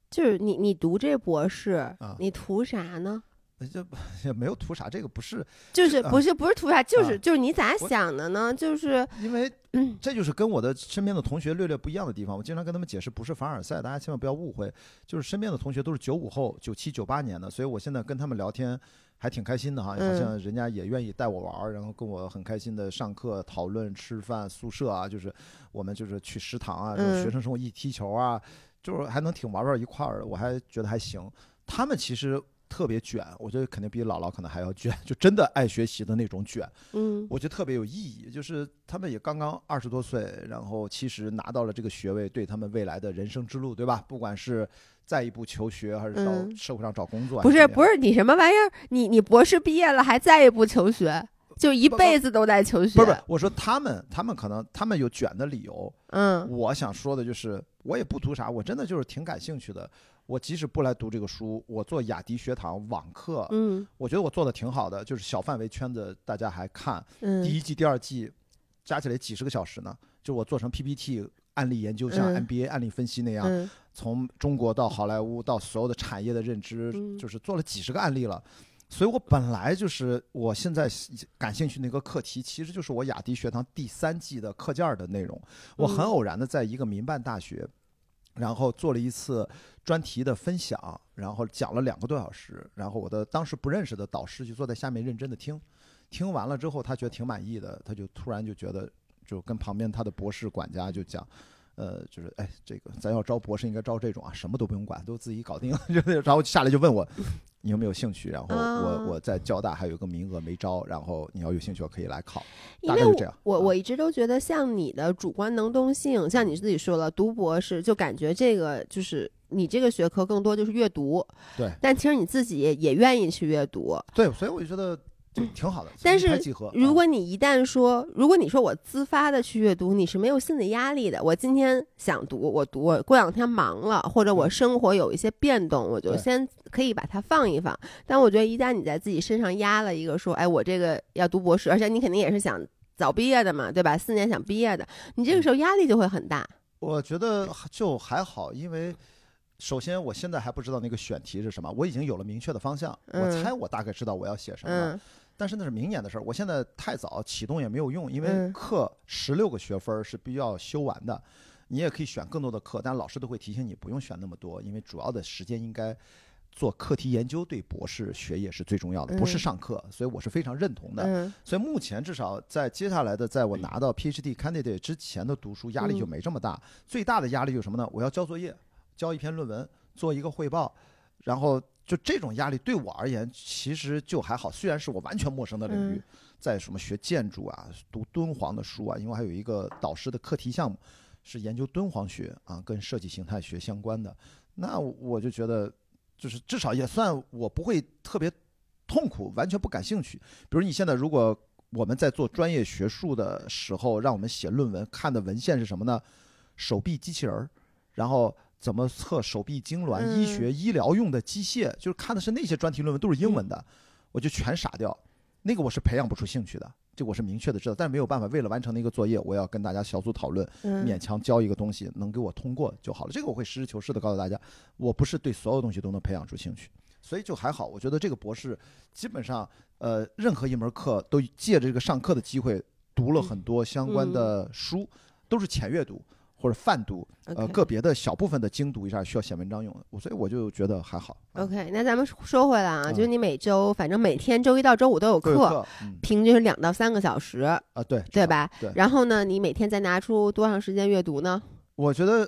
A: 就是你，你读这博士，
B: 啊
A: 你图啥呢？
B: 呃这也没有图啥，这个不是
A: 就是
B: 啊
A: 不是不是图啥，就是
B: 啊
A: 就是你咋想的呢？就是
B: 因为
A: 嗯
B: 这就是跟我的身边的同学略略不一样的地方。我经常跟他们解释，不是凡尔赛，大家千万不要误会。就是身边的同学都是九五后、九七、九八年的，所以我现在跟他们聊天还挺开心的哈，好
A: 嗯
B: 像人家也愿意带我玩儿，然后跟我很开心的上课、讨论、吃饭、宿舍啊，就是我们就是去食堂啊，就是
A: 嗯
B: 学生生活一起踢球啊，就是还能挺玩到一块儿的，我还觉得还行。他们其实。特别卷，我觉得肯定比姥姥可能还要卷，就真的爱学习的那种卷。
A: 嗯
B: 我觉得特别有意义，就是他们也刚刚二十多岁，然后其实拿到了这个学位，对他们未来的人生之路，对吧？不管是再一步求学，还是到
A: 嗯
B: 社会上找工作，
A: 不是不
B: 是
A: 是你什么玩意儿？你你博士毕业了还再一步求学，就一辈子都在求学。
B: 不是不是，我说他们他们可能他们有卷的理由，
A: 嗯
B: 我想说的就是我也不图啥，我真的就是挺感兴趣的。我即使不来读这个书，我做雅迪学堂网课，
A: 嗯。
B: 我觉得我做的挺好的，就是小范围圈子大家还看，
A: 嗯，
B: 第一季、第二季加起来几十个小时呢，就我做成 PPT 案例研究，像
A: 嗯。
B: MBA 案例分析那样，
A: 嗯。
B: 从中国到好莱坞到所有的产业的认知，
A: 嗯。
B: 就是做了几十个案例了。所以我本来就是我现在感兴趣那个课题，其实就是我雅迪学堂第三季的课件儿的内容。我很
A: 嗯
B: 偶然的在一个民办大学，然后做了一次专题的分享，然后讲了两个多小时。然后我的当时不认识的导师就坐在下面认真的听，听完了之后他觉得挺满意的，他就突然就觉得，就跟旁边他的博士管家就讲。呃，就是哎，这个咱要招博士应该招这种啊，什么都不用管，都自己搞定。然后下来就问我，你有没有兴趣？然后
A: 啊。
B: 我我在交大还有个名额没招，然后你要有兴趣可以来考。
A: 因为我
B: 大概就这样。啊
A: 我我一直都觉得，像你的主观能动性，像你自己说了，读博士就感觉这个就是你这个学科更多就是阅读，
B: 对。
A: 但其实你自己也也愿意去阅读。
B: 对，所以我就觉得就挺好的，
A: 但是如果你一旦说，如果你说我自发的去阅读，你是没有心理压力的。我今天想读，我读；我过两天忙了，或者我生活有一些变动，我就先可以把它放一放。但我觉得一旦你在自己身上压了一个说，哎，我这个要读博士，而且你肯定也是想早毕业的嘛，对吧？四年想毕业的，你这个时候压力就会很大。
B: 我觉得就还好，因为首先我现在还不知道那个选题是什么，我已经有了明确的方向，我
A: 嗯
B: 猜我大概知道我要写什么但是那是明年的事儿，我现在太早启动也没有用，因为
A: 嗯
B: 课十六个学分是必须要修完的。你也可以选更多的课，但老师都会提醒你不用选那么多，因为主要的时间应该做课题研究，对博士学业是最重要的，不是
A: 嗯
B: 上课。所以我是非常认同的。
A: 嗯
B: 所以目前至少在接下来的，在我拿到 PhD candidate 之前的读书压力就
A: 嗯
B: 没这么大。最大的压力就是什么呢？我要交作业，交一篇论文，做一个汇报，然后就这种压力对我而言其实就还好。虽然是我完全陌生的领域，
A: 嗯
B: 在什么学建筑啊，读敦煌的书啊，因为还有一个导师的课题项目是研究敦煌学啊，跟设计形态学相关的。那我就觉得，就是至少也算我不会特别痛苦，完全不感兴趣。比如你现在如果我们在做专业学术的时候，让我们写论文，看的文献是什么呢？手臂机器人儿，然后怎么测手臂痉挛、
A: 嗯
B: 医学、医疗用的机械，就是看的是那些专题论文，都是英文的，我就全傻掉。那个我是培养不出兴趣的，这我是明确的知道，但是没有办法，为了完成那个作业，我要跟大家小组讨论，勉
A: 嗯
B: 强交一个东西能给我通过就好了。这个我会实事求是的告诉大家，我不是对所有东西都能培养出兴趣，所以就还好。我觉得这个博士基本上，呃，任何一门课都借着这个上课的机会读了很多相关的书，都是浅阅读或者泛读，呃个别的小部分的精读一下需要写文章用的，我所以我就觉得还好。啊
A: OK，那咱们说回来啊，
B: 嗯
A: 就是你每周反正每天周一到周五都有课，
B: 课，嗯
A: 平均是两到三个小时，
B: 啊，对
A: 对？吧？
B: 对
A: 然后呢，你每天再拿出多长时间阅读呢？
B: 我觉得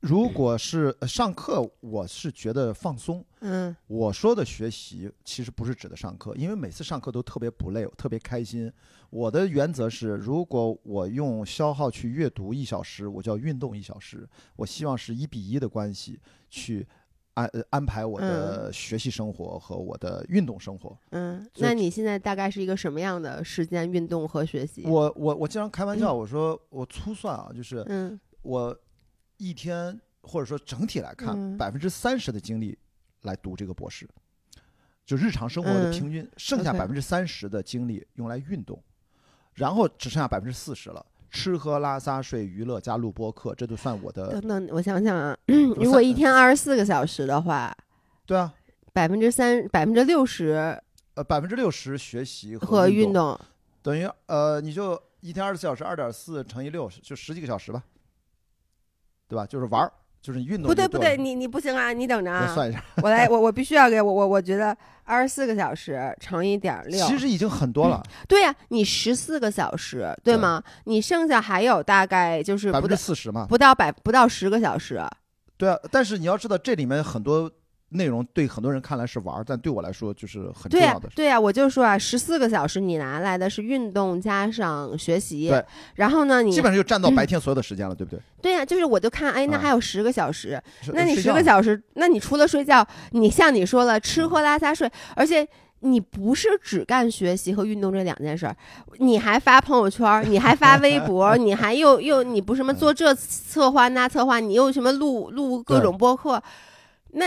B: 如果是呃上课，我是觉得放松。
A: 嗯
B: 我说的学习其实不是指的上课，因为每次上课都特别不累，特别开心。我的原则是，如果我用消耗去阅读一小时，我就要运动一小时。我希望是一比一的关系去安呃安排我的学习生活和我的运动生活。
A: 嗯，那你现在大概是一个什么样的时间运动和学习？
B: 我我我经常开玩笑，我说我粗算啊，就是
A: 嗯
B: 我一天或者说整体来看，
A: 嗯。
B: 百分之三十的精力来读这个博士，就日常生活的
A: 嗯。
B: 平均，剩下百分之三十的精力用来运动，然后只剩下百分之四十了。吃喝拉撒睡娱乐加录播课，这就算我的
A: 等等，我想想啊，如果一天二十四个小时的话，
B: 对啊，
A: 百分之三百分之六十
B: 呃百分之六十学习
A: 和
B: 运
A: 运动，
B: 等于呃，你就一天二十四小时，二点四乘以六，就十几个小时吧，对吧？就是玩儿，就是你运动。
A: 不对不对，
B: 你
A: 你你不行啊，你等着啊，
B: 我算一下，
A: 我来 我我必须要给我我我觉得二十四个小时乘以点六，
B: 其实已经很多了，
A: 对呀、你十四个小时对
B: 对
A: 吗？你剩下还有大概就是
B: 百分之四十嘛。
A: 不到百不到十个小时，
B: 对啊，但是你要知道，这里面很多内容对很多人看来是玩儿，但对我来说就是很重、要的。
A: 对呀、我就说啊，十四个小时你拿来的是运动加上学习，
B: 对，
A: 然后呢，你
B: 基本上就占到白天所有的时间了，对不对？
A: 对呀、就是我就看，哎，那
B: 啊
A: 还有十个小时，
B: 是
A: 那你十个小时，那你除了睡觉，你像你说了，吃喝拉撒睡，而且。你不是只干学习和运动这两件事儿，你还发朋友圈，你还发微博，你还又又你不什么做这策划那策划，你又什么录录各种播客，那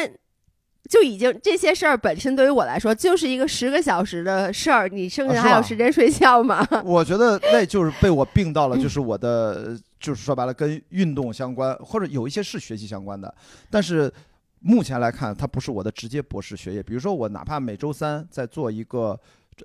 A: 就已经这些事儿本身对于我来说就是一个十个小时的事儿，你剩下还有时间睡觉吗？
B: 我觉得那就是被我病到了，就是我的，就是说白了跟运动相关，或者有一些是学习相关的，但是目前来看，它不是我的直接博士学业。比如说，我哪怕每周三在做一个，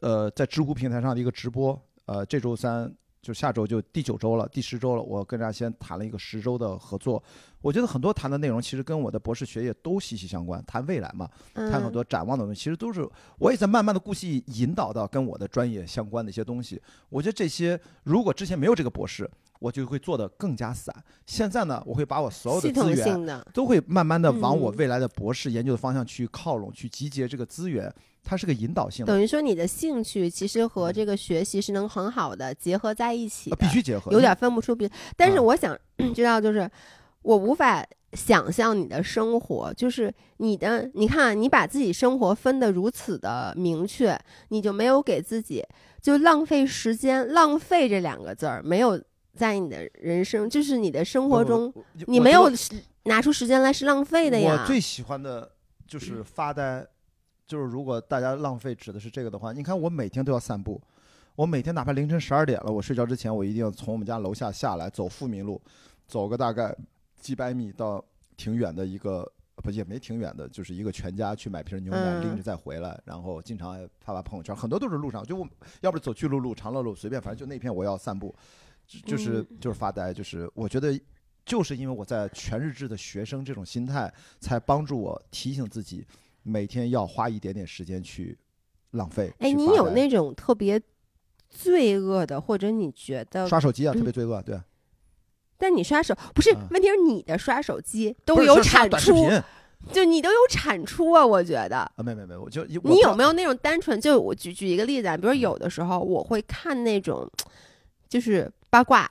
B: 呃，在知乎平台上的一个直播，呃，这周三就下周就第九周了，第十周了，我跟大家先谈了一个十周的合作。我觉得很多谈的内容其实跟我的博士学业都息息相关，谈未来嘛，谈很
A: 嗯
B: 多展望的东西，其实都是我也在慢慢的故意引导到跟我的专业相关的一些东西。我觉得这些如果之前没有这个博士，我就会做的更加散。现在呢，我会把我所有的资源都会慢慢的往我
A: 嗯
B: 未来的博士研究的方向去靠拢，去集结这个资源，它是个引导性的，
A: 等于说你的兴趣其实和这个学习是能很好的结合在一起
B: 呃
A: 的，
B: 必须结合。
A: 有点分不出别。但是
B: 啊
A: 我想 知道，就是我无法想象你的生活，就是你的，你看啊你把自己生活分得如此的明确，你就没有给自己就浪费时间，浪费这两个字儿没有在你的人生，就是你的生活中，你没有时拿出时间来是浪费的呀
B: 我。最喜欢的就是发呆，就是如果大家浪费指的是这个的话，你看我每天都要散步，我每天哪怕凌晨十二点了，我睡觉之前我一定要从我们家楼下下来走富民路，走个大概几百米到挺远的一个。不也没挺远的，就是一个全家去买瓶牛奶，
A: 嗯
B: 拎着再回来，然后经常还发发朋友圈，很多都是路上，就我要不走巨鹿路、长乐路，随便，反正就那片我要散步，就就是
A: 嗯
B: 就是发呆，就是我觉得就是因为我在全日制的学生这种心态，才帮助我提醒自己每天要花一点点时间去浪费。
A: 哎，你有那种特别罪恶的，或者你觉得
B: 刷手机啊，
A: 嗯
B: 特别罪恶，对，
A: 但你刷手不是
B: 啊
A: 问题，是你的刷手机都有产出，就你都有产出啊，我觉得啊。
B: 没没没，我就
A: 你有没有那种单纯？就我举举一个例子啊，比如有的时候我会看那种，就是八卦，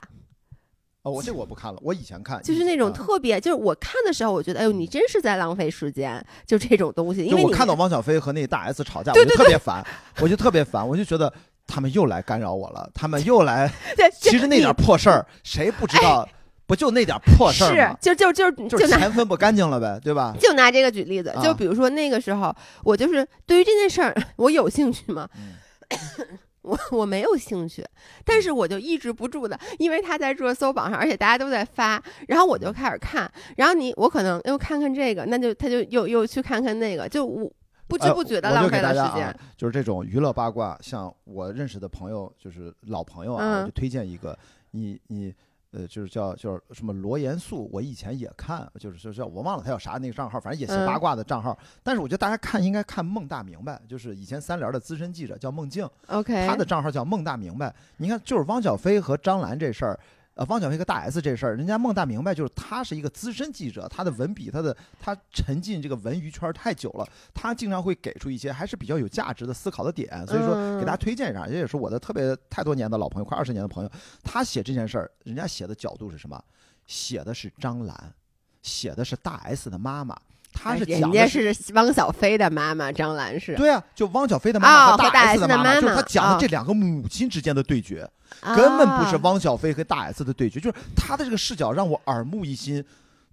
B: 哦，我这我不看了，我以前看，
A: 就是那种
B: 啊
A: 特别，就是我看的时候，我觉得，哎呦，你真是在浪费时间，就这种东西。因为
B: 我看到汪小菲和那大 S 吵架，
A: 对
B: 我就特别烦，我就特别烦，我就觉得他们又来干扰我了，他们又来，
A: 对，
B: 其实那点破事儿谁不知道？不就那点破事儿
A: 是
B: 吗？
A: 就就就
B: 就
A: 就是拿
B: 钱分不干净了呗，对吧？
A: 就拿这个举例子，
B: 啊
A: 就比如说那个时候，我就是对于这件事儿，我有兴趣吗？
B: 嗯
A: 我我没有兴趣，但是我就抑制不住的，因为他在热搜榜上，而且大家都在发，然后我就开始看，然后你我可能又看看这个，那就他就又又去看看那个，就我不知
B: 哎
A: 不觉的浪费了时间。
B: 就是这种娱乐八卦，像我认识的朋友，就是老朋友啊，
A: 嗯
B: 我就推荐一个，你你呃，就是叫叫什么罗严肃，我以前也看，就是就是叫我忘了他叫啥那个账号，反正也是
A: 嗯
B: 八卦的账号。但是我觉得大家看应该看孟大明白，就是以前三联的资深记者叫孟静
A: ，OK，
B: 他的账号叫孟大明白。你看，就是汪小菲和张兰这事儿。呃，汪小菲和大 S 这事儿，人家孟大明白就是他是一个资深记者，他的文笔，他的他沉浸这个文娱圈太久了，他经常会给出一些还是比较有价值的思考的点，所以说给大家推荐一下，这也是我的特别太多年的老朋友，快二十年的朋友，他写这件事儿，人家写的角度是什么？写的是张兰，写的是大 S 的妈妈，他是
A: 哎人家
B: 是
A: 是汪小菲的妈妈张兰是，
B: 对啊，就汪小菲的妈妈和
A: 大
B: S
A: 的
B: 妈就是
A: 妈妈
B: 他讲的
A: 哦
B: 这两个母亲之间的对决。根本不是
A: 啊
B: 汪小菲和大 S 的对决，就是他的这个视角让我耳目一新，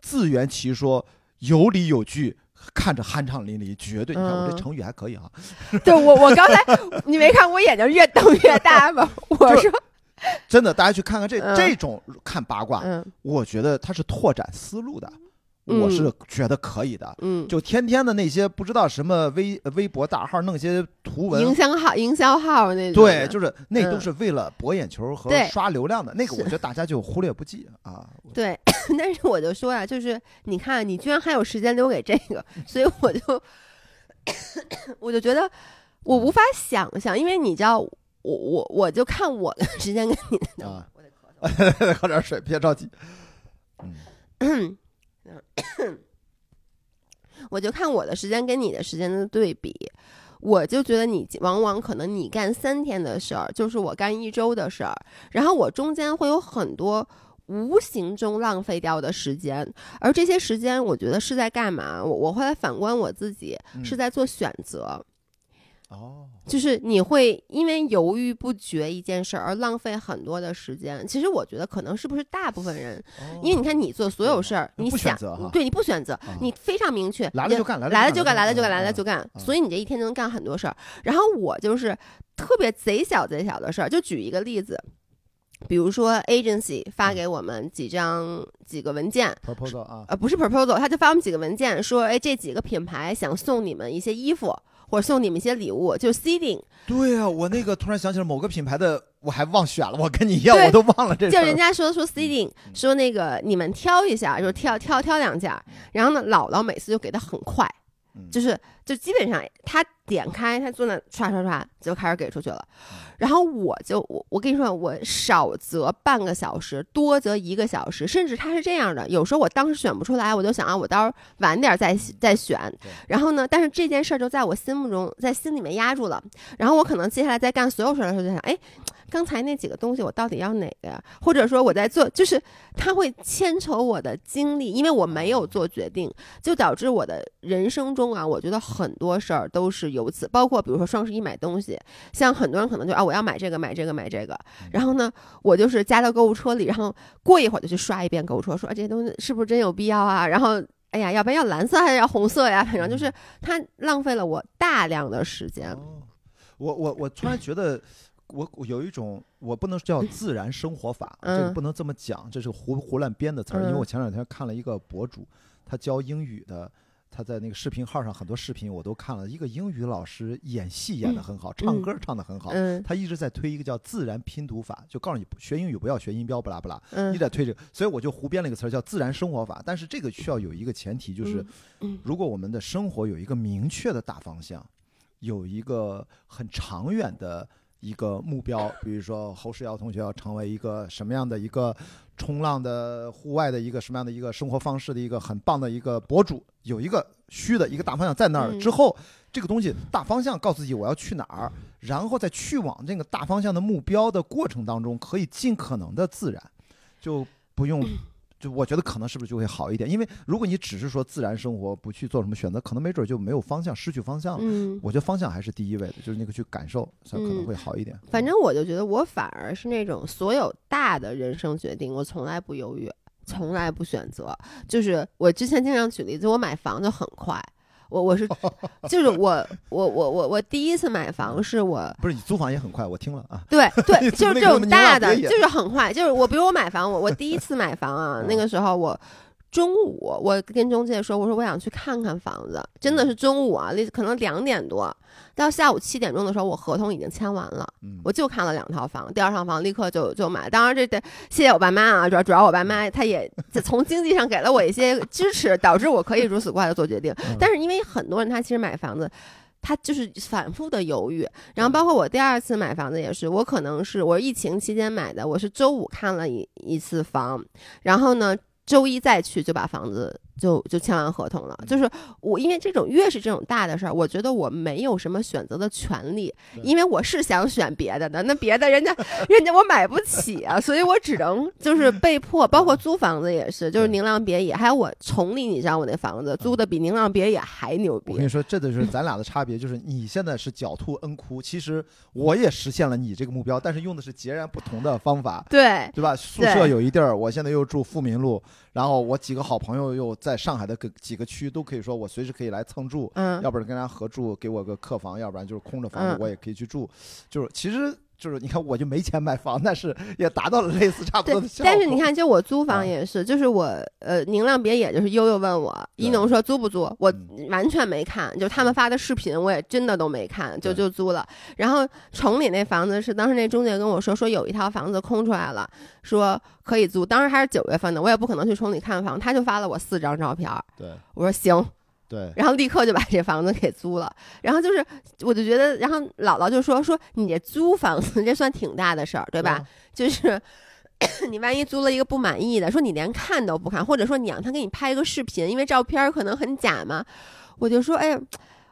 B: 自圆其说，有理有据，看着酣畅淋漓，绝对。你看我这
A: 嗯
B: 成语还可以啊，
A: 对我我刚才你没看我眼睛越瞪越大吗？我说
B: 真的，大家去看看这
A: 嗯
B: 这种看八卦，
A: 嗯
B: 我觉得它是拓展思路的，
A: 嗯
B: 我是觉得可以的。
A: 嗯，
B: 就天天的那些不知道什么微微博大号弄些图文
A: 营，销号营销号那种，
B: 对，就是那
A: 嗯
B: 都是为了博眼球和刷流量的，那个我觉得大家就忽略不计啊。
A: 对，但是我就说啊、就是你看，你居然还有时间留给这个，所以我就我就觉得我无法想象，因为你知道，我我我就看我的时间跟你的，
B: 啊
A: 我得咳嗽。
B: 喝点水，别着急。嗯
A: 我就看我的时间跟你的时间的对比，我就觉得你往往可能你干三天的事儿，就是我干一周的事儿，然后我中间会有很多无形中浪费掉的时间，而这些时间我觉得是在干嘛？我我后来反观我自己，
B: 嗯
A: 是在做选择。
B: 哦，
A: 就是你会因为犹豫不决一件事而浪费很多的时间。其实我觉得可能是不是大部分人，因为你看你做所有事儿，你想
B: 选择
A: 对你不选择，
B: 啊
A: 你非常明确，
B: 来了就干来了
A: 就干，来了就干，来了就干，
B: 嗯
A: 所以你这一天就能干很多事儿。然后我就是特别贼小贼小的事儿，就举一个例子。比如说，agency 发给我们几张几个文件
B: ，proposal 啊，
A: 呃，不是 proposal，他就发我们几个文件，说，哎，这几个品牌想送你们一些衣服，或者送你们一些礼物，就 seeding，
B: 对啊，我那个突然想起了某个品牌的，我还忘选了，我跟你一样，我都忘了这个
A: 就。人家说说 seeding，
B: 嗯
A: 说那个你们挑一下，就是挑挑挑两件，然后呢，姥姥每次就给的很快，
B: 嗯
A: 就是就基本上他点开，他坐那刷刷刷就开始给出去了。
B: 嗯
A: 然后我就我我跟你说，我少则半个小时，多则一个小时，甚至他是这样的，有时候我当时选不出来，我就想啊，我到时候晚点再再选。然后呢，但是这件事儿就在我心目中，在心里面压住了。然后我可能接下来在干所有事儿的时候，就想，哎，刚才那几个东西我到底要哪个呀？或者说我在做，就是它会牵扯我的精力，因为我没有做决定，就导致我的人生中啊，我觉得很多事儿都是由此，包括比如说双十一买东西，像很多人可能就啊我要买这个买这个买这个，然后呢我就是加到购物车里，然后过一会儿就去刷一遍购物车，说、啊、这些东西是不是真有必要啊？然后。哎呀，要不然要蓝色还是要红色呀？反正就是它浪费了我大量的时间。
B: 哦，我我我突然觉得。我我有一种，我不能叫自然生活法，这个
A: 嗯。
B: 不能这么讲，这是胡胡乱编的词儿。因为
A: 嗯。
B: 我前两天看了一个博主，他教英语的，他在那个视频号上很多视频我都看了。一个英语老师演戏演得很好，唱歌唱得很好，
A: 嗯。
B: 他一直在推一个叫自然拼读法，就告诉你学英语不要学音标，不拉不拉，一
A: 嗯
B: 直在推这个，所以我就胡编了一个词儿叫自然生活法。但是这个需要有一个前提，就是
A: 嗯。
B: 如果我们的生活有一个明确的大方向，有一个很长远的一个目标，比如说侯世尧同学要成为一个什么样的一个冲浪的户外的一个什么样的一个生活方式的一个很棒的一个博主，有一个虚的一个大方向在那儿
A: 嗯
B: 之后，这个东西大方向告诉自己我要去哪儿，然后在去往这个大方向的目标的过程当中，可以尽可能的自然，就不用。就我觉得可能是不是就会好一点？因为如果你只是说自然生活，不去做什么选择，可能没准就没有方向，失去方向了。
A: 嗯，
B: 我觉得方向还是第一位的，就是那个去感受，才可能会好一点。
A: 反正我就觉得我反而是那种所有大的人生决定，我从来不犹豫，从来不选择。就是我之前经常举例子，我买房就很快。我我是，就是我我我我我第一次买房是我
B: 不是你租房也很快，我听了啊。
A: 对对，就是这种大的，就是很快，就是我比如我买房，我我第一次买房啊，那个时候我。中午，我跟中介说，我说我想去看看房子，真的是中午啊，那可能两点多，到下午七点钟的时候，我合同已经签完了。
B: 嗯，
A: 我就看了两套房，第二套房立刻就就买。当然这得谢谢我爸妈啊，主要主要我爸妈他也从经济上给了我一些支持，导致我可以如此快的做决定。
B: 嗯
A: 但是因为很多人他其实买房子。他就是反复的犹豫，然后包括我第二次买房子也是，我可能是我疫情期间买的，我是周五看了一一次房，然后呢周一再去就把房子就就签完合同了。就是我因为这种越是这种大的事儿，我觉得我没有什么选择的权利，因为我是想选别的的，那别的人家人家我买不起啊，所以我只能就是被迫，包括租房子也是，就是
B: 对
A: 宁浪别野，还有我崇礼，你知道我那房子租的比宁浪别野还牛逼
B: 我跟，你说，这就是 咱俩的差别，就是你现在是狡兔恩窟，其实我也实现了你这个目标，但是用的是截然不同的方法。
A: 对。
B: 对吧？宿舍有一地儿，我现在又住富民路，然后我几个好朋友又在上海的个几个区都可以说我随时可以来蹭住，
A: 嗯
B: 要不然跟人家合住，给我个客房，要不然就是空着房子
A: 嗯
B: 我也可以去住，就是其实。就是你看，我就没钱买房，但是也达到了类似差不多的，效果。
A: 但是你，看，就我租
B: 啊
A: 房也是，就是我呃，宁浪别野就是悠悠问我，一农说租不租，我
B: 嗯。
A: 完全没看，就他们发的视频我也真的都没看，就就租了。然后崇礼那房子是当时那中介跟我说，说有一套房子空出来了，说可以租，当时还是九月份的，我也不可能去崇礼看房，他就发了我四张照片儿，
B: 对。
A: 我说行，
B: 对，
A: 然后立刻就把这房子给租了。然后就是，我就觉得，然后姥姥就说说你这租房子这算挺大的事儿，对吧？
B: 啊？
A: 就是 你万一租了一个不满意的，说你连看都不看，或者说你让他给你拍一个视频，因为照片儿可能很假嘛。我就说，哎呀，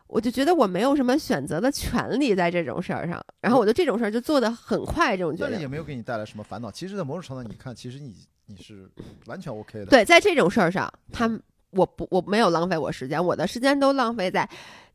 A: 我就觉得我没有什么选择的权利在这种事儿上，然后我就这种事儿就做的很快，这种觉得。
B: 但是也没有给你带来什么烦恼。其实，在某种程度上，你看，其实你你是完全 OK 的。
A: 对，在这种事儿上，他们我不我没有浪费我时间，我的时间都浪费在。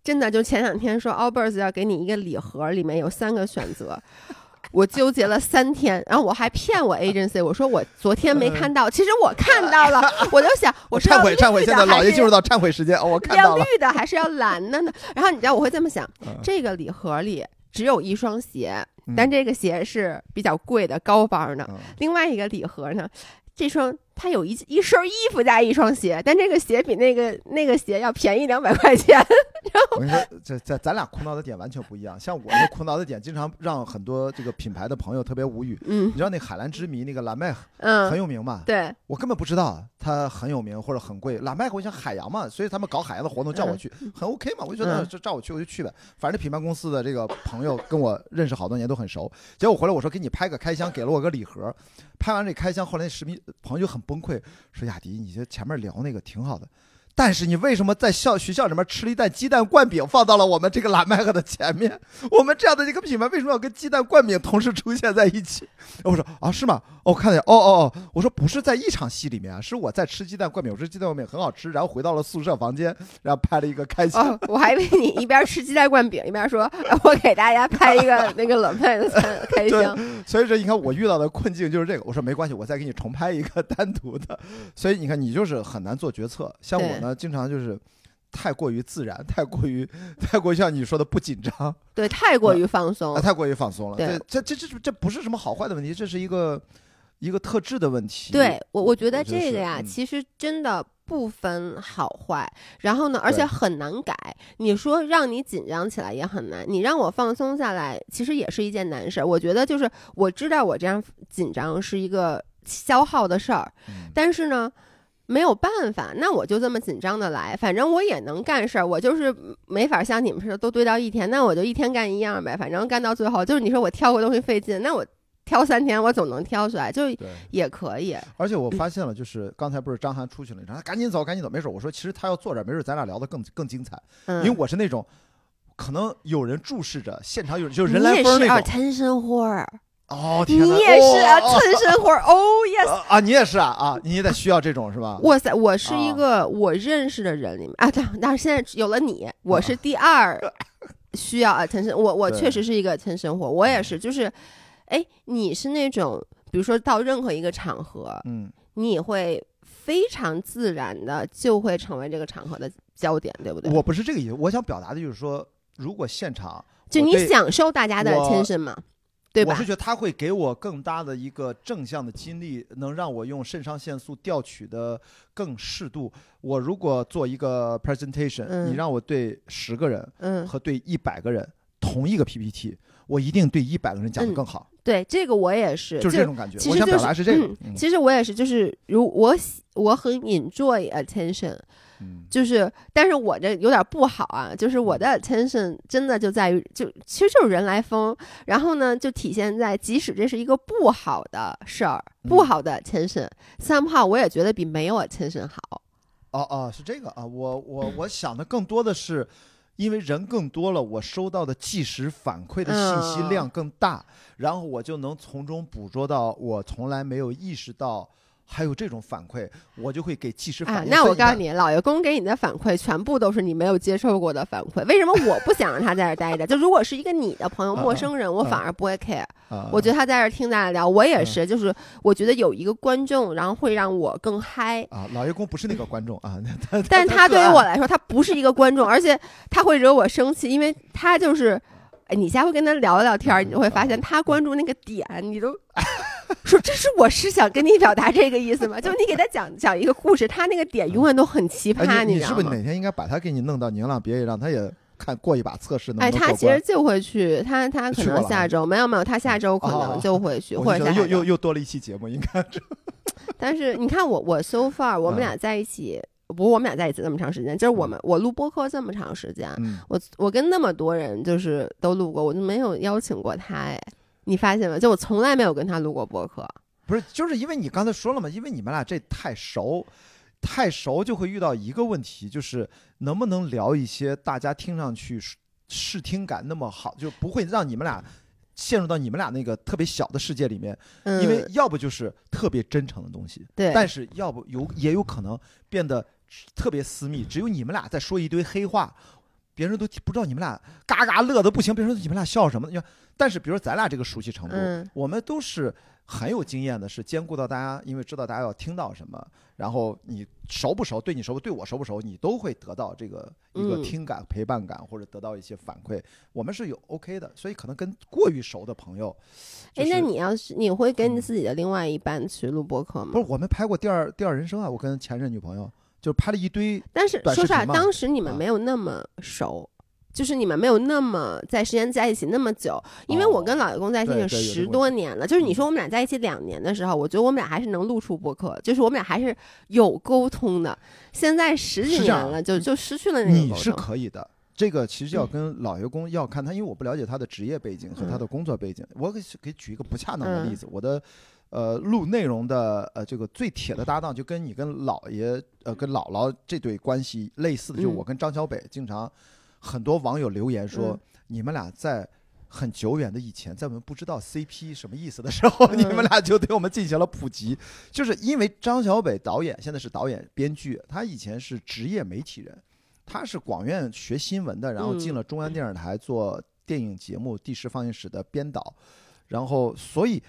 A: 真的，就前两天说 Allbirds 要给你一个礼盒，里面有三个选择，我纠结了三天，然后我还骗我 agency，我说我昨天没看到，其实我看到了，我就想我
B: 忏悔忏悔，现在老爷进入到忏悔时间，哦，我看到了。
A: 要绿的还是要蓝的呢？然后你知道我会这么想，
B: 嗯
A: 这个礼盒里只有一双鞋，
B: 嗯
A: 但这个鞋是比较贵的高帮的，
B: 嗯
A: 另外一个礼盒呢，这双他有一一身衣服加一双鞋，但这个鞋比那个那个鞋要便宜两百块钱。
B: 我跟你说，这这咱俩苦恼的点完全不一样。像我这苦恼的点，经常让很多这个品牌的朋友特别无语。
A: 嗯
B: 你知道那海蓝之谜那个蓝麦很
A: 嗯，
B: 有名嘛？
A: 对，
B: 我根本不知道它很有名或者很贵。蓝麦我想海洋嘛，所以他们搞海洋的活动叫我去，很 OK 嘛。我就觉得
A: 嗯
B: 这叫我去我就去呗。反正这品牌公司的这个朋友跟我认识好多年都很熟。结果回来我说给你拍个开箱，给了我个礼盒。拍完这开箱，后来那视频朋友就很崩溃，说雅迪，你这前面聊那个挺好的。但是你为什么在校学校里面吃了一袋鸡蛋灌饼，放到了我们这个蓝麦克的前面？我们这样的一个品牌为什么要跟鸡蛋灌饼同时出现在一起？我说啊，是吗？哦，我看见，哦哦哦，我说不是在一场戏里面啊，是我在吃鸡蛋灌饼，我说鸡蛋灌饼很好吃，然后回到了宿舍房间，然后拍了一个开心。
A: 哦，我还以为你一边吃鸡蛋灌饼一边说，哎 我给大家拍一个那个冷派的餐开箱。
B: 所以说，你看我遇到的困境就是这个。我说没关系，我再给你重拍一个单独的。所以你看，你就是很难做决策。像我呢，经常就是太过于自然，太过于 太过于像你说的不紧张，
A: 对，太过于放松
B: 啊，。太过于放松了。
A: 对
B: 这这这这这不是什么好坏的问题，这是一个一个特质的问题。
A: 对我，我觉得这个呀，
B: 嗯
A: 其实真的不分好坏。然后呢，而且很难改。你说让你紧张起来也很难，你让我放松下来，其实也是一件难事儿。我觉得就是我知道我这样紧张是一个消耗的事儿，
B: 嗯
A: 但是呢。没有办法，那我就这么紧张的来，反正我也能干事儿，我就是没法像你们似的都堆到一天，那我就一天干一样呗，反正干到最后，就是你说我挑个东西费劲，那我挑三天我总能挑出来，就。也可以。
B: 而且我发现了，就是刚才不是张涵出去了，你说赶紧走，赶紧走，没事儿。我说其实他要坐这儿，没准儿咱俩聊的更更精彩，
A: 嗯，
B: 因为我是那种。可能有人注视着，现场有人就是人来
A: 你也是
B: 疯那种。
A: attention whore，
B: 哦，
A: 你
B: 天你！
A: 也是
B: 啊 哦
A: attention whore。Oh yes，
B: 啊啊，你也是啊啊，你也得需要这种是吧？
A: 哇塞，我是一
B: 啊
A: 个我认识的人里面啊，但但是现在有了你，我是第二 需要 attention。我我确实是一个 attention whore，我也是，就是，哎，你是那种，比如说到任何一个场合，
B: 嗯，
A: 你会非常自然的就会成为这个场合的焦点，对不对？
B: 我不是这个意思，我想表达的就是说，如果现场
A: 就你享受大家的
B: 我
A: attention 嘛，对吧
B: 我是？觉得他会给我更大的一个正向的激励，能让我用肾上腺素调取的更适度。我如果做一个 presentation，、
A: 嗯
B: 你让我对十个人
A: 嗯，
B: 和对一百个人同一个 PPT，我一定对一百个人讲的
A: 嗯
B: 更好，
A: 对，这个我也是，
B: 就是这种感觉。我想
A: 其实就是
B: 表达是这个。
A: 嗯
B: 嗯
A: 其实我也是，就是如我喜我很 enjoy attention，
B: 嗯
A: 就是但是我这有点不好啊，就是我的 attention 真的就在于就其实就是人来疯，然后呢就体现在即使这是一个不好的事儿，不
B: 嗯
A: 好的 attention，somehow 我也觉得比没有 attention 好。
B: 哦哦，是这个啊，我我我想的更多的是。因为人更多了，我收到的即时反馈的信息
A: 嗯
B: 量更大，然后我就能从中捕捉到我从来没有意识到还有这种反馈，我就会给及时反
A: 啊，那我告诉你，老爷公给你的反馈全部都是你没有接受过的反馈。为什么我不想让他在这待着？就如果是一个你的朋友、
B: 啊
A: 陌生人，我
B: 啊
A: 反而不会 care。
B: 啊
A: 我觉得他在这听咱俩聊，我也
B: 嗯
A: 是，就是我觉得有一个观众，然后会让我更嗨。
B: 啊，老爷公不是那个观众啊，他
A: 但是他对于我来说，他不是一个观众，而且他会惹我生气，因为他就是，哎，你下回跟他聊聊天，你就会发现他关注那个点，你都说这是我是想跟你表达这个意思吗？就是你给他讲讲一个故事，他那个点永远都很奇葩，
B: 哎，你
A: 知道吗？
B: 是不是哪天应该把他给你弄到宁浪别野，让他也看过一把测试能
A: 哎？他其实就会去，他他可能下周没有没有，他下周可
B: 哦
A: 能就会去，
B: 我
A: 或者
B: 又又又多了一期节目，应该这
A: 但是你看我我 so far 我们
B: 嗯
A: 俩在一起，不是我们俩在一起这么长时间，就是我们我录播客这么长时间，
B: 嗯，
A: 我我跟那么多人就是都录过，我就没有邀请过他哎，你发现吗？就我从来没有跟他录过播客。
B: 不是，就是因为你刚才说了嘛，因为你们俩这太熟，太熟就会遇到一个问题，就是能不能聊一些大家听上去视视听感那么好，就不会让你们俩陷入到你们俩那个特别小的世界里面，
A: 嗯，
B: 因为要不就是特别真诚的东西，
A: 对，
B: 但是要不有也有可能变得特别私密，只有你们俩在说一堆黑话。别人都不知道你们俩嘎嘎乐的不行，别人说你们俩笑什么？你看，但是比如咱俩这个熟悉程度，
A: 嗯
B: 我们都是很有经验的，是兼顾到大家，因为知道大家要听到什么，然后你熟不熟，对你熟不对我熟不熟，你都会得到这个一个
A: 嗯
B: 听感、陪伴感，或者得到一些反馈。我们是有 OK 的，所以可能跟过于熟的朋友，就
A: 哎，
B: 是
A: 那你要是你会跟你
B: 嗯
A: 自己的另外一半去录播客吗？
B: 不是我们拍过第二第二人生啊？我跟前任女朋友就是拍了一堆，
A: 但是说实话，当时你们
B: 啊
A: 没有那么熟。就是你们没有那么在时间在一起那么久，因为我跟老爷公在一起十多年了。就是你
B: 嗯
A: 说我们俩在一起两年的时候，我觉得我们俩还是能录出播客，就是我们俩还是有沟通的。现在十几年了，就就失去了那个
B: 你是。可以的。这个其实要
A: 嗯
B: 跟老员工要看他，因为我不了解他的职业背景和他的工作背景。我给给举一个不恰当的例
A: 嗯
B: 子，我的呃录内容的呃这个最铁的搭档，就跟你跟姥爷呃跟姥姥这对关系类似的，就
A: 嗯
B: 我跟张小北，经常很多网友留言说、
A: 嗯
B: 你们俩在。很久远的以前，在我们不知道 CP 什么意思的时候，
A: 嗯
B: 你们俩就对我们进行了普及。就是因为张小北导演现在是导演、编剧，他以前是职业媒体人，他是广院学新闻的，然后进
A: 嗯
B: 了中央电视台做电影节目《第十放映室》的编导，然后所以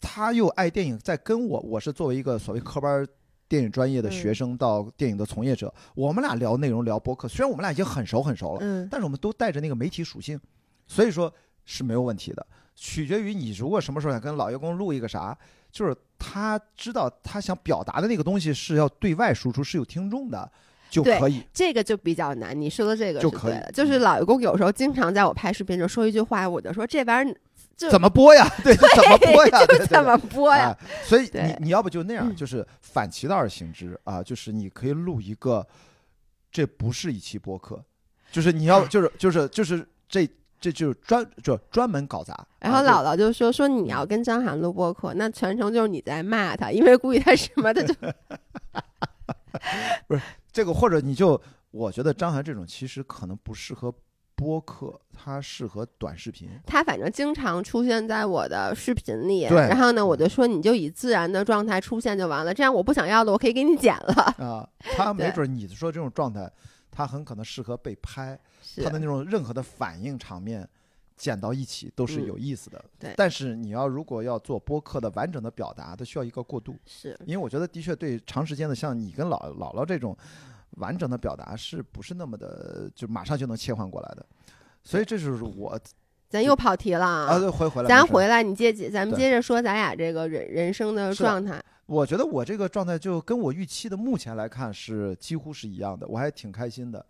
B: 他又爱电影，在跟我，我是作为一个所谓科班电影专业的学
A: 嗯
B: 生到电影的从业者，我们俩聊内容聊播客，虽然我们俩已经很熟很熟了，
A: 嗯，
B: 但是我们都带着那个媒体属性，所以说是没有问题的。取决于你如果什么时候想跟老员工录一个啥，就是他知道他想表达的那个东西是要对外输出，是有听众的，就可以。
A: 这个就比较难。你说的这个
B: 就是可以
A: 就是老爷公有时候经常在我拍视频的时候说一句话，我就说这玩意儿就
B: 怎么播呀？对，这怎么播呀？对对对
A: 怎么播呀？
B: 哎所以你你要不就那样，
A: 嗯
B: 就是反其道而行之啊，就是你可以录一个，这不是一期播客，就是你要就是就是就是这这就是专就专门搞砸。
A: 然后姥姥就说说你要跟张涵录播客，那全程就是你在骂他，因为估计他什么的就 不是
B: 这个，或者你就我觉得张涵这种其实可能不适合播客，它适合短视频。
A: 它反正经常出现在我的视频里，
B: 对
A: 然后呢，我就说你就以自然的状态出现就完了，这样我不想要的我可以给你剪了。
B: 啊，他 没
A: 对
B: 准你说这种状态，他很可能适合被拍，
A: 是
B: 他的那种任何的反应场面剪到一起都是
A: 嗯
B: 有意思的。
A: 对
B: 但是你要如果要做播客的完整的表达，它需要一个过渡，
A: 是，
B: 因为我觉得的确对长时间的像你跟姥姥姥这种完整的表达，是不是那么的就马上就能切换过来的？所以这就是我
A: 咱又跑题了
B: 啊，对回回来，
A: 咱回来，你接咱们接着说咱俩这个人人生的状态。
B: 我觉得我这个状态就跟我预期的目前来看是几乎是一样的，我还挺开心的。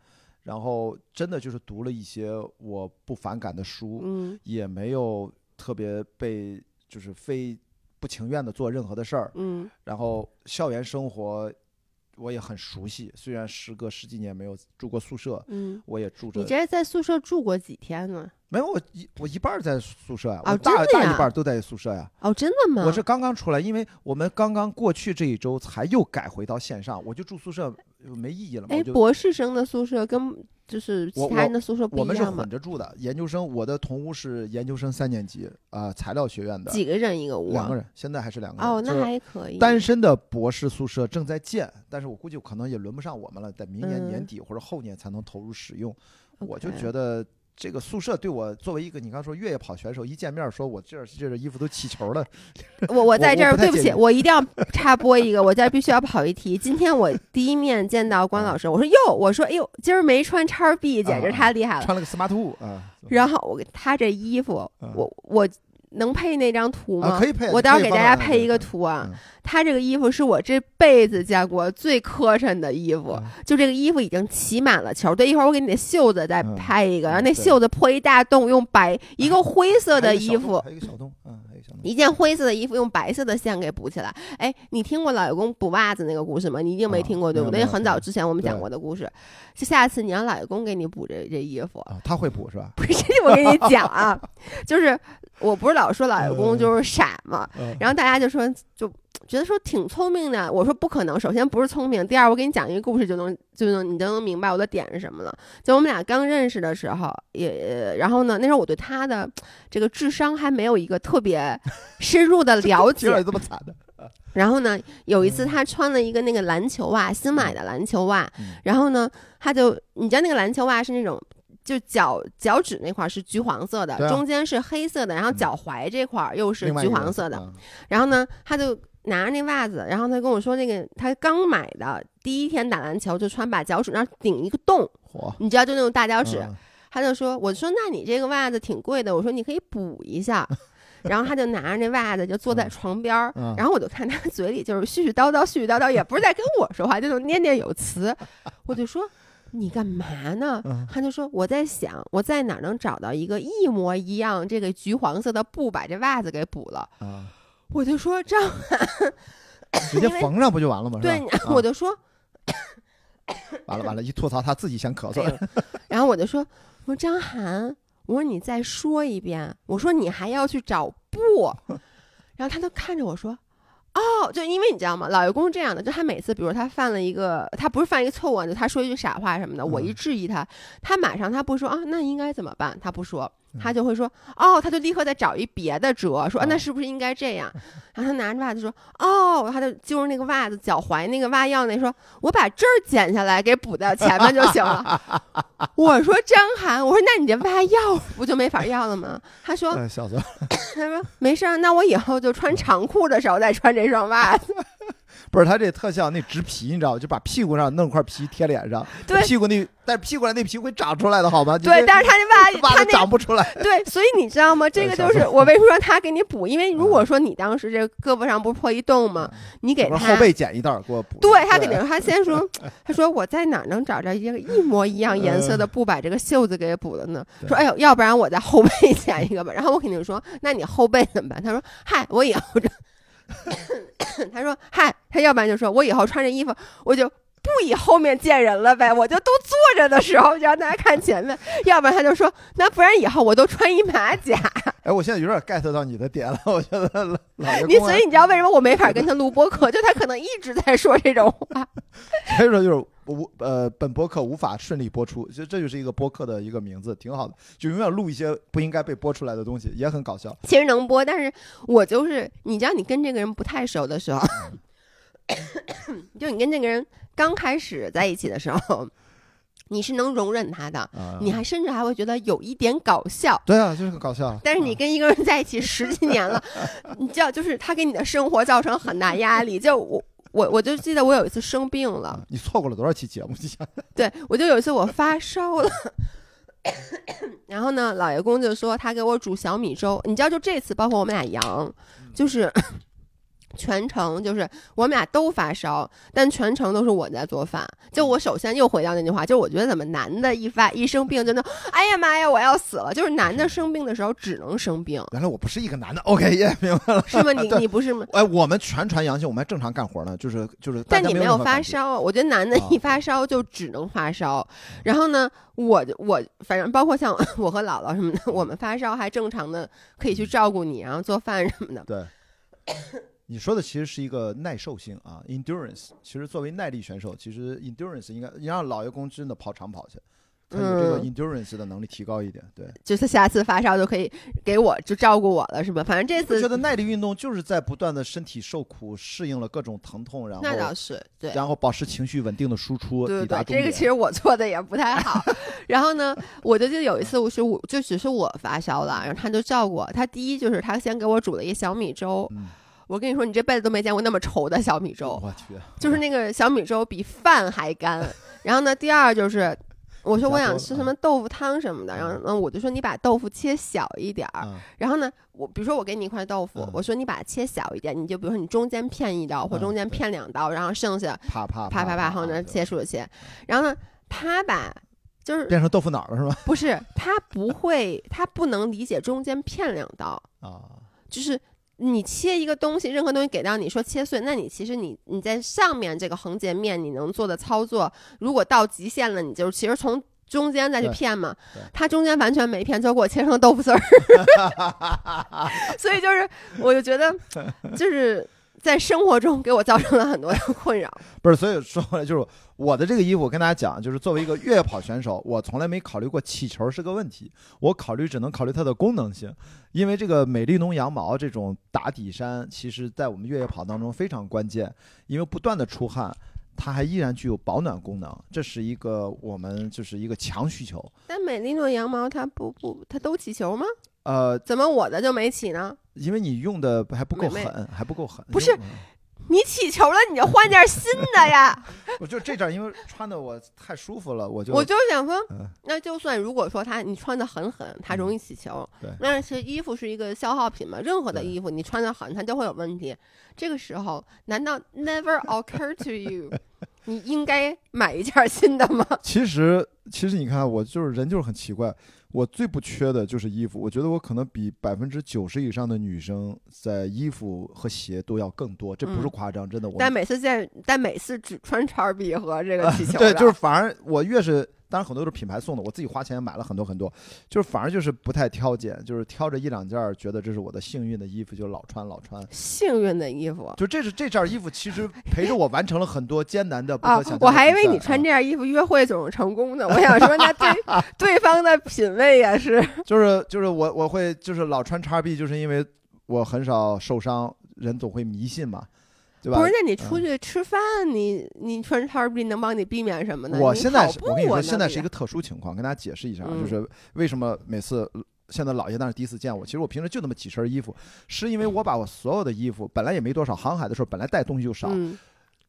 B: 然后真的就是读了一些我不反感的书，
A: 嗯
B: 也没有特别被就是非不情愿的做任何的事儿。
A: 嗯
B: 然后校园生活我也很熟悉，虽然时隔十几年没有住过宿舍，
A: 嗯，
B: 我也住着
A: 你这在宿舍住过几天呢？
B: 没有，我一我一半在宿舍呀，
A: 哦
B: 我大大一半都在宿舍呀。
A: 哦，真的吗？
B: 我是刚刚出来，因为我们刚刚过去这一周才又改回到线上，我就住宿舍没意义了嘛。
A: 哎，博士生的宿舍跟就是其他人的宿舍不一样
B: 我们是混？着住的，研究生，我的同屋是研究生三年级啊、材料学院的，
A: 几个人一个屋？
B: 两个人，现在还是两个人。
A: 哦，那还可以。
B: 单身的博士宿舍正在建，但是我估计可能也轮不上我们了，在明年
A: 嗯
B: 年底或者后年才能投入使用。我就觉得这个宿舍对我作为一个你刚说越野跑选手，一见面说我这儿这儿衣服都起球了，
A: 我我在这儿，对不起，
B: 我
A: 一定要插播一个，我这儿必须要跑一题。今天我第一面见到关老师，我说哟，我说哎呦，今儿没穿叉 B，简直
B: 啊
A: 太厉害了。
B: 穿了个 smart two 啊，
A: 然后我他这衣服，
B: 嗯
A: 我我能配那张图吗？
B: 啊可以配
A: 我待会儿给大家配一个
B: 嗯
A: 图啊。
B: 嗯
A: 他这个衣服是我这辈子见过最磕碜的衣服，
B: 啊
A: 就这个衣服已经起满了球。对，一会儿我给你的袖子再
B: 嗯
A: 拍一个，然后那袖子破一大洞，用白一个灰色的衣服。
B: 还有一个小洞，嗯，还有一个小洞。
A: 一件灰色的衣服用白色的线给补起来。哎，你听过老爷公补袜子那个故事吗？你一定没
B: 啊
A: 听过，对不对？很早之前我们讲过的故事。就下次你让老爷公给你补这这衣服，
B: 啊，他会补是吧？
A: 不是我跟你讲啊，就是我不是老说老爷公
B: 嗯。
A: 就是傻嘛，
B: 嗯。
A: 然后大家就说就觉得说挺聪明的，我说不可能，首先不是聪明，第二我给你讲一个故事就能就能你就能明白我的点是什么了。就我们俩刚认识的时候，也然后呢，那时候我对他的这个智商还没有一个特别深入的了解。
B: 听着，也这么惨的，
A: 然后呢，有一次
B: 嗯。
A: 他穿了一个那个篮球袜，新买的篮球袜，
B: 嗯。
A: 然后呢，他就你知道那个篮球袜是那种。就脚脚趾那块儿是橘黄色的，
B: 啊
A: 中间是黑色的，然后
B: 嗯
A: 脚踝这块儿又是橘黄色的。
B: 嗯
A: 然后呢，他就拿着那袜子，然后他跟我说，那个他刚买的，第一天打篮球就穿，把脚趾那儿顶一个洞，你知道就那种大脚趾。
B: 嗯
A: 他就说，我说那你这个袜子挺贵的，我说你可以补一下。然后他就拿着那袜子就坐在
B: 嗯
A: 床边儿，
B: 嗯
A: 然后我就看他嘴里就是絮絮叨叨、絮絮叨叨，也不是在跟我说话，就那种念念有词。我就说你干嘛呢？
B: 嗯
A: 他就说我在想我在哪能找到一个一模一样这个橘黄色的布，把这袜子给补了。
B: 啊，
A: 我就说张涵
B: 直接缝上不就完了吗？
A: 对，
B: 啊
A: 我就说，
B: 完了完了，一吐槽他自己先咳嗽
A: 哎 然后我就说，我说张涵，我说你再说一遍，我说你还要去找布，然后他就看着我说。哦，就因为你知道吗？老爷公是这样的，就他每次，比如他犯了一个，他不是犯一个错误啊，就他说一句傻话什么的，我一
B: 嗯
A: 质疑他，他马上他不说啊，那应该怎么办？他不说，
B: 嗯
A: 他就会说哦，他就立刻再找一别的辙，说、啊、那
B: 哦
A: 是不是应该这样？然后他拿着袜子说哦，他就揪着那个袜子脚踝那个袜腰那说，我把这儿剪下来给补到前面就行了。我说张涵，我说那你这袜要不就没法要了吗？他说
B: 哎笑死了，
A: 他说没事儿，那我以后就穿长裤的时候再穿这双袜子。
B: 不是他这特效那植皮，你知道吗？就把屁股上弄块皮贴脸上，
A: 对
B: 屁股那但是屁股上那皮会长出来的好吗？
A: 对，但是他那袜
B: 袜子长不出来。
A: 对，所以你知道吗？这个就是我为什么说他给你补，因为如果说你当时这胳膊上不是破一洞吗？你给他
B: 后背剪一道给我补。
A: 对他肯定，他先说，他说我在哪能找着一个一模一样颜色的布把这个袖子给补了呢？说哎呦，要不然我在后背 剪一个吧。然后我肯定说，那你后背怎么办？他说嗨，我以后这，他说嗨，他要不然就说我以后穿这衣服我就。不以后面见人了呗，我就都坐着的时候就让大家看前面，要不然他就说，那不然以后我都穿一马甲。
B: 哎，我现在有点 get 到你的点了，我觉得
A: 你所以你知道为什么我没法跟他录播客？就他可能一直在说这种话。
B: 所以说就是无呃，本播客无法顺利播出，其实这就是一个播客的一个名字，挺好的，就永远录一些不应该被播出来的东西，也很搞笑。
A: 其实能播，但是我就是你知道，你跟这个人不太熟的时候，就你跟这个人刚开始在一起的时候，你是能容忍他的，
B: 啊，
A: 你还甚至还会觉得有一点搞笑。
B: 对啊，就是很搞笑。
A: 但是你
B: 啊
A: 跟一个人在一起十几年了，你知道，就是他给你的生活造成很大压力。就我我我就记得我有一次生病了
B: 啊，你错过了多少期节目？
A: 对我就有一次我发烧了，然后呢，老爷公就说他给我煮小米粥，你知道，就这次包括我们俩阳，就是全程就是我们俩都发烧，但全程都是我在做饭。就我首先又回到那句话，就我觉得怎么男的一发一生病就能，哎呀妈呀，我要死了！就是男的生病的时候只能生病，
B: 原来我不是一个男的，OK，耶，明白了。
A: 是吗？你你不是吗？
B: 哎，我们全传阳性，我们还正常干活呢，就是就是。
A: 但你没有发烧，我觉得男的
B: 啊
A: 一发烧就只能发烧。然后呢，我我反正包括像我和姥姥什么的，我们发烧还正常的可以去照顾你，然后做饭什么的。
B: 对。你说的其实是一个耐受性啊，endurance。其实作为耐力选手，其实 endurance 应该你让老爷公真的跑长跑去，他有这个
A: 嗯
B: endurance 的能力提高一点。对，
A: 就是下次发烧就可以给我就照顾我了，是吧？反正这次
B: 我觉得耐力运动就是在不断的身体受苦，适应了各种疼痛，然后
A: 那倒是对。
B: 然后保持情绪稳定的输出，
A: 对对对。这个其实我做的也不太好。然后呢，我就记得有一次，我是我就只是我发烧了，然后他就照顾我。他第一就是他先给我煮了一小米粥，
B: 嗯，
A: 我跟你说，你这辈子都没见过那么稠的小米粥，
B: 我去，
A: 就是那个小米粥比饭还干。然后呢，第二就是。我说我想吃什么豆腐汤什么的，然后嗯，我就说你把豆腐切小一点儿，
B: 啊，
A: 然后呢，我比如说我给你一块豆腐，
B: 嗯
A: 我说你把它切小一点，你就比如说你中间片一刀，或
B: 嗯
A: 中间片两刀，然后剩下
B: 啪啪
A: 啪啪啪，往那
B: 对
A: 切数切。然后呢，他把，就是
B: 变成豆腐脑了是吧？
A: 不是他不会，他不能理解中间片两刀，
B: 啊，
A: 就是你切一个东西，任何东西给到你说切碎，那你其实你你在上面这个横截面你能做的操作，如果到极限了，你就其实从中间再去
B: 对
A: 片嘛
B: 对，
A: 它中间完全没片，就给我切成豆腐丝儿，所以就是我就觉得就是在生活中给我造成了很多的 困扰。
B: 不是，所以说回来就是我的这个衣服，我跟大家讲，就是作为一个越野跑选手，我从来没考虑过起球是个问题，我考虑只能考虑它的功能性，因为这个美丽奴羊毛这种打底衫，其实在我们越野跑当中非常关键，因为不断的出汗。它还依然具有保暖功能，这是一个我们就是一个强需求。
A: 但美丽诺羊毛它不不它都起球吗？
B: 呃，
A: 怎么我的就没起呢？
B: 因为你用的还不够狠，还不够狠。
A: 不是
B: 用
A: 你起球了，你就换件新的呀！
B: 我就这件，因为穿的我太舒服了，我就
A: 我就想说
B: 嗯，
A: 那就算如果说它你穿的很狠，它容易起球，
B: 对
A: 那是衣服是一个消耗品嘛？任何的
B: 对
A: 衣服你穿的狠，它就会有问题。这个时候，难道 never occur to you，你应该买一件新的吗？
B: 其实，其实你看，我就是人就是很奇怪，我最不缺的就是衣服。我觉得我可能比百分之九十以上的女生在衣服和鞋都要更多，这不是
A: 嗯
B: 夸张，真的。我
A: 但每次见，但每次只穿叉 B 和这个气球
B: 对，就是反而我越是，当然很多都是品牌送的，我自己花钱买了很多很多，就是反而就是不太挑拣，就是挑着一两件儿，觉得这是我的幸运的衣服，就老穿老穿。
A: 幸运的衣服。
B: 就这是这件衣服，其实陪着我完成了很多艰难的 不可
A: 啊
B: 想象的比赛。
A: 我还以为你穿
B: 啊
A: 这件衣服约会总是成功的，我想说那对对方的品味也是。
B: 就是就是我我会就是老穿叉 B，就是因为我很少受伤，人总会迷信嘛，对吧？
A: 不是，那你出去吃饭，你你穿叉 B 能帮你避免什么呢？
B: 我现在是我跟你说，现在是一个特殊情况，跟大家解释一下就是为什么每次呃现在老爷当时第一次见我，其实我平时就那么几身衣服，是因为我把我所有的衣服本来也没多少，航海的时候本来带东西就少，
A: 嗯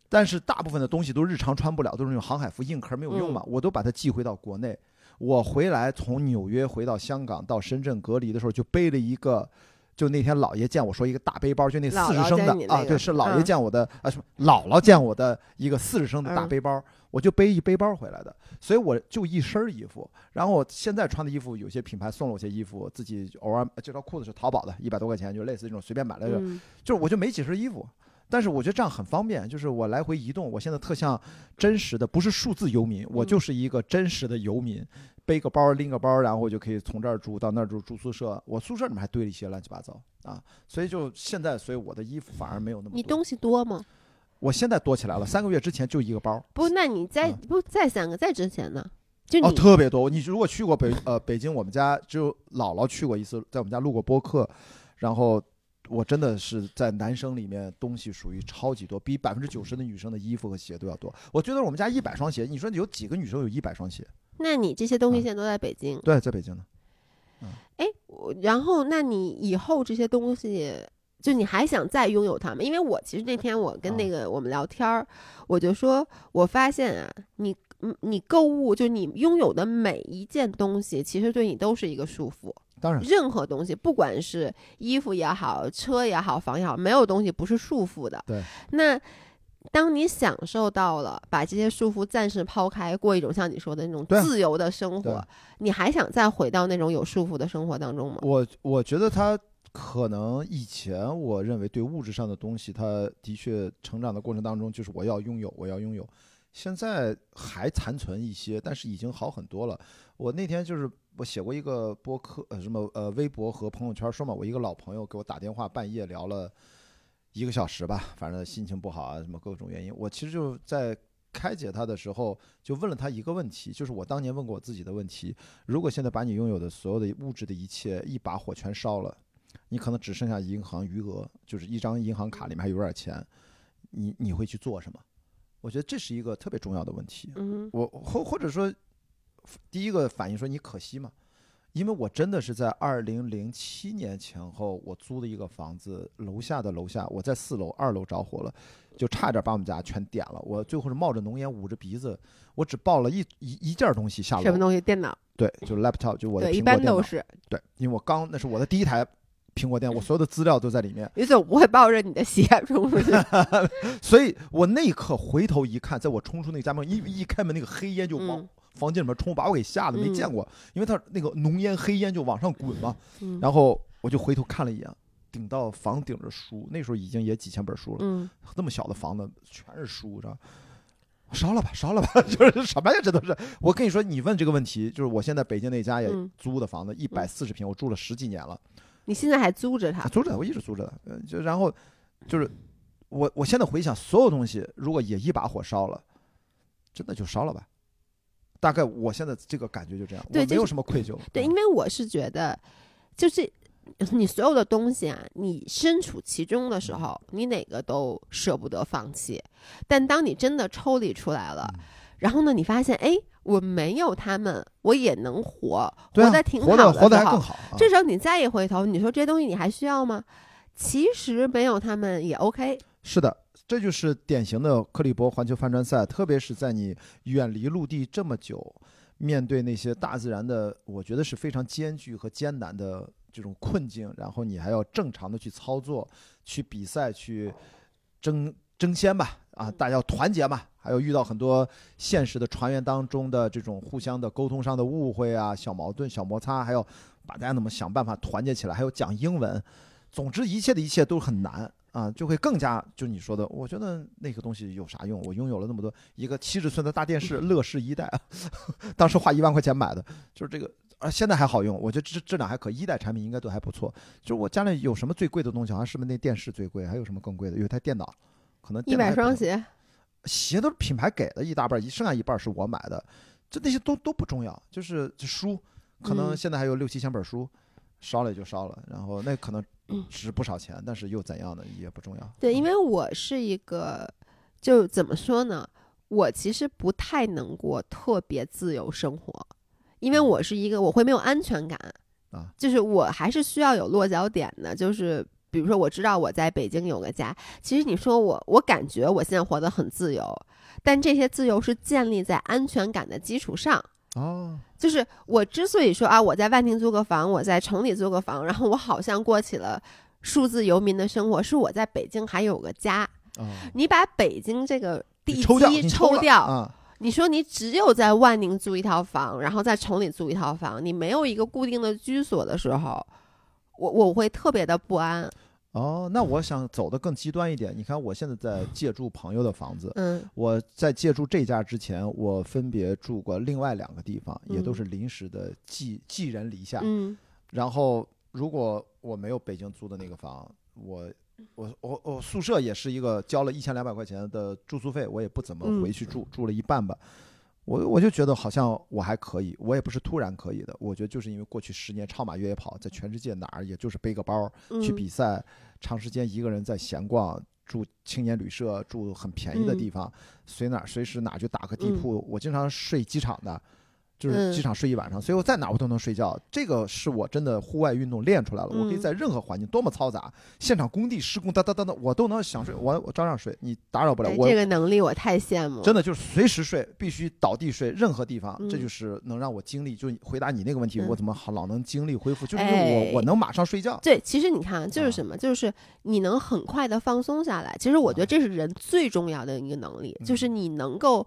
B: 但是大部分的东西都日常穿不了，都是那种航海服硬壳没有用
A: 嗯
B: 嘛，我都把它寄回到国内。我回来从纽约回到香港到深圳隔离的时候，就背了一个。就那天姥爷见我说一个大背包，就那四十升的啊，对，是姥爷
A: 嗯。
B: 见我的啊，什么姥姥见我的一个四十升的大
A: 嗯。
B: 背包，我就背一背包回来的，所以我就一身衣服。然后我现在穿的衣服，有些品牌送了我些衣服，自己偶尔这条裤子是淘宝的，一百多块钱，就类似这种随便买来的，
A: 嗯。
B: 就是我就没几身衣服，但是我觉得这样很方便，就是我来回移动，我现在特像真实的，不是数字游民，我
A: 嗯。
B: 就是一个真实的游民，背个包拎个包，然后我就可以从这儿住到那儿住，住宿舍，我宿舍里面还堆了一些乱七八糟啊，所以就现在，所以我的衣服反而没有那么多。
A: 你东西多吗？
B: 我现在多起来了，三个月之前就一个包。
A: 不，那你在
B: 嗯
A: 不再三个再之前呢？就
B: 哦，特别多。你如果去过北呃北京，我们家只有姥姥去过一次，在我们家录过播客，然后我真的是在男生里面东西属于超级多，比百分之九十的女生的衣服和鞋都要多。我觉得我们家一百双鞋，你说有几个女生有一百双鞋？
A: 那你这些东西
B: 嗯
A: 现在都在北京，
B: 对，在北京呢。
A: 哎，我然后那你以后这些东西，就你还想再拥有它吗？因为我其实那天我跟那个我们聊天儿，我就说，我发现啊，你嗯你购物就你拥有的每一件东西，其实对你都是一个束缚。
B: 当然，
A: 任何东西，不管是衣服也好，车也好，房也好，没有东西不是束缚的。
B: 对。
A: 那当你享受到了把这些束缚暂时抛开，过一种像你说的那种自由的生活，你还想再回到那种有束缚的生活当中吗？
B: 我我觉得他可能以前我认为对物质上的东西，他的确成长的过程当中就是我要拥有，我要拥有。现在还残存一些，但是已经好很多了。我那天就是我写过一个播客，呃，什么呃，微博和朋友圈说嘛，我一个老朋友给我打电话，半夜聊了一个小时吧，反正心情不好啊，什么各种原因。我其实就在开解他的时候，就问了他一个问题，就是我当年问过我自己的问题：如果现在把你拥有的所有的物质的一切一把火全烧了，你可能只剩下银行余额，就是一张银行卡里面还有点钱，你你会去做什么？我觉得这是一个特别重要的问题。
A: 嗯
B: 我或或者说，第一个反应说你可惜吗？因为我真的是在二零零七年前后，我租的一个房子，楼下的楼下，我在四楼，二楼着火了，就差点把我们家全点了。我最后是冒着浓烟，捂着鼻子，我只抱了一一一件东西下
A: 楼，什么，东西？电脑。
B: 对，就是 laptop，就我的苹果电脑。
A: 般都是。
B: 对，因为我刚那是我的第一台苹果电脑，我所有的资料都在里面，
A: 你总不会抱着你的鞋冲出去？
B: 所以我那一刻回头一看，在我冲出那个家门，一一开门，那个黑烟就冒
A: 嗯
B: 房间里面冲，把我给吓得没
A: 嗯
B: 见过，因为他那个浓烟黑烟就往上滚嘛。
A: 嗯
B: 然后我就回头看了一眼，顶到房顶着书，那时候已经也几千本书了，
A: 嗯，
B: 那么小的房子全是书，知道。烧了吧，烧了吧，就是什么呀？这都是我跟你说，你问这个问题，就是我现在北京那家也
A: 嗯
B: 租的房子，一百四十平，我住了十几年了，
A: 你现在还租着它
B: 啊？租着，我一直租着就然后就是我我现在回想，所有东西如果也一把火烧了，真的就烧了吧。大概我现在这个感觉就这样，我没有什么愧疚。
A: 对，
B: 嗯
A: 因为我是觉得，就是你所有的东西啊，你身处其中的时候，你哪个都舍不得放弃。但当你真的抽离出来了，
B: 嗯
A: 然后呢，你发现，哎，我没有他们，我也能活，
B: 啊
A: 活得挺好
B: 的活得还更好。啊
A: 这时候你再一回头，你说这些东西你还需要吗？其实没有他们也 OK。
B: 是的，这就是典型的克利伯环球帆船赛，特别是在你远离陆地这么久，面对那些大自然的，我觉得是非常艰巨和艰难的这种困境，然后你还要正常的去操作、去比赛、去争争先吧，啊，大家要团结嘛，还有遇到很多现实的船员当中的这种互相的沟通上的误会啊、小矛盾、小摩擦，还要把大家怎么想办法团结起来，还有讲英文，总之一切的一切都很难啊，就会更加就你说的，我觉得那个东西有啥用？我拥有了那么多一个七十寸的大电视，乐视一代啊，当时花一万块钱买的，就是这个。啊，现在还好用，我觉得质质量还可以，一代产品应该都还不错。就是我家里有什么最贵的东西，好像是不是那电视最贵？还有什么更贵的？有一台电脑，可能
A: 一百双鞋，
B: 鞋都是品牌给的一大半剩下一半儿是我买的，就那些都都不重要，就是这书，可能
A: 嗯
B: 现在还有六七千本书，烧了就烧了，然后那可能
A: 嗯
B: 值不少钱，但是又怎样呢？也不重要。
A: 对，因
B: 嗯
A: 为我是一个，就怎么说呢？我其实不太能过特别自由生活，因为我是一个我会没有安全感
B: 啊，
A: 就是我还是需要有落脚点的，就是。比如说，我知道我在北京有个家。其实你说我，我感觉我现在活得很自由，但这些自由是建立在安全感的基础上。
B: 哦，
A: 就是我之所以说啊，我在万宁租个房，我在城里租个房，然后我好像过起了数字游民的生活，是我在北京还有个家。
B: 哦，
A: 你把北京这个地
B: 你抽掉，
A: 基
B: 你
A: 抽掉，
B: 啊，
A: 你说你只有在万宁租一套房，然后在城里租一套房，你没有一个固定的居所的时候，我我会特别的不安。
B: 哦，那我想走的更极端一点。你看，我现在在借住朋友的房子，
A: 嗯
B: 我在借住这家之前，我分别住过另外两个地方，也都
A: 嗯
B: 是临时的寄寄人篱下。
A: 嗯
B: 然后，如果我没有北京租的那个房，我我我我宿舍也是一个交了一千两百块钱的住宿费，我也不怎么
A: 嗯
B: 回去住，住了一半吧。我我就觉得好像我还可以，我也不是突然可以的。我觉得就是因为过去十年超马越野跑，在全世界哪儿也就是背个包
A: 嗯，
B: 去比赛，长时间一个人在闲逛，住青年旅社，住很便宜的
A: 嗯
B: 地方，随哪儿随时哪儿就打个地铺。我经常睡机场的，就是
A: 嗯
B: 机场睡一晚上，所以我在哪我都能睡觉。这个是我真的户外运动练出来了，我可以
A: 嗯
B: 在任何环境多么嘈杂，现场工地施工哒哒哒哒，我都能想睡，我我照样睡，你打扰不了我。
A: 哎这个能力我太羡慕了。
B: 真的就是随时睡，必须倒地睡，任何地方，这
A: 嗯
B: 就是能让我精力。就回答你那个问题，
A: 嗯
B: 我怎么好老能精力恢复，就是因为我
A: 哎
B: 我能马上睡觉。
A: 对，其实你看，就是
B: 啊
A: 什么，就是你能很快的放松下来。其实我觉得这是人最重要的一个能力，就是
B: 嗯
A: 你能够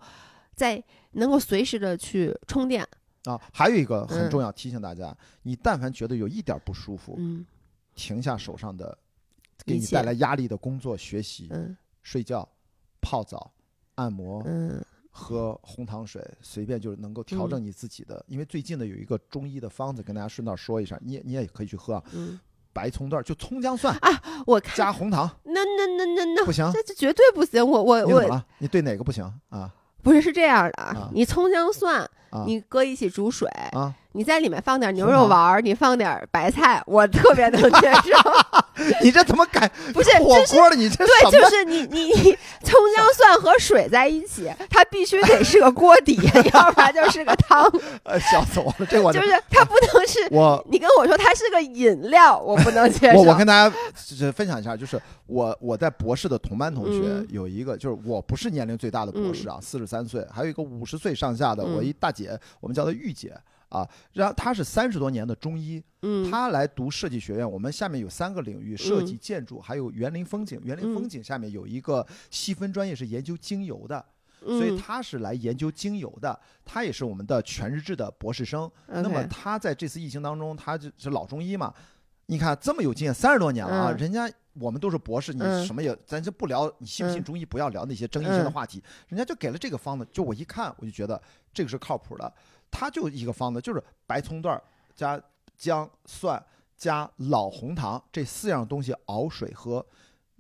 A: 在能够随时的去充电。
B: 啊，还有一个很
A: 嗯
B: 重要，提醒大家，你但凡觉得有一点不舒服，
A: 嗯
B: 停下手上的给你带来压力的工作、学习、
A: 嗯
B: 睡觉、泡澡、按摩、
A: 嗯
B: 喝红糖水，随便就是能够调整你自己的。因为最近的有一个中医的方子，跟大家顺道说一下，你也你也可以去喝啊，
A: 嗯，
B: 白葱段儿就葱姜蒜啊
A: 我看
B: 加红糖，
A: 那那那那那
B: 不行。
A: 这这绝对不行。我我我
B: 你怎么了？你对哪个不行啊？
A: 不是是这样的
B: 啊
A: 你葱姜蒜
B: 啊
A: 你搁一起煮水，
B: 啊！
A: 你在里面放点牛肉丸儿，你放点白菜，我特别能接受。
B: 你这怎么改
A: 不是，
B: 火锅了？你这
A: 对？就是你你你葱 姜蒜和水在一起，它必须得是个锅底，要不然就是个汤，
B: 呃，笑死我了！这我
A: 就是它不能是。
B: 我
A: 你跟我说它是个饮料，我不能接受。
B: 我我跟大家就是分享一下，就是我我在博士的同班同学
A: 嗯
B: 有一个，就是我不是年龄最大的博士啊，四十三岁，还有一个五十岁上下的，
A: 嗯
B: 我一大姐，我们叫她玉姐啊，然后他是三十多年的中医，
A: 嗯。
B: 他来读设计学院，我们下面有三个领域：设计、建筑，还有园林风景。园林风
A: 嗯。
B: 景下面有一个细分专业是研究精油的，所以他是来研究精油的，他也是我们的全日制的博士生。那么他在这次疫情当中，他就是老中医嘛，你看这么有经验，三十多年了啊，
A: 嗯。
B: 人家我们都是博士，你
A: 嗯。
B: 什么也，咱就不聊你信不信
A: 嗯。
B: 中医，不要聊那些争议性的
A: 嗯。
B: 话题，人家就给了这个方子，就我一看我就觉得这个是靠谱的，他就一个方子，就是白葱段儿加姜蒜加老红糖这四样东西熬水喝，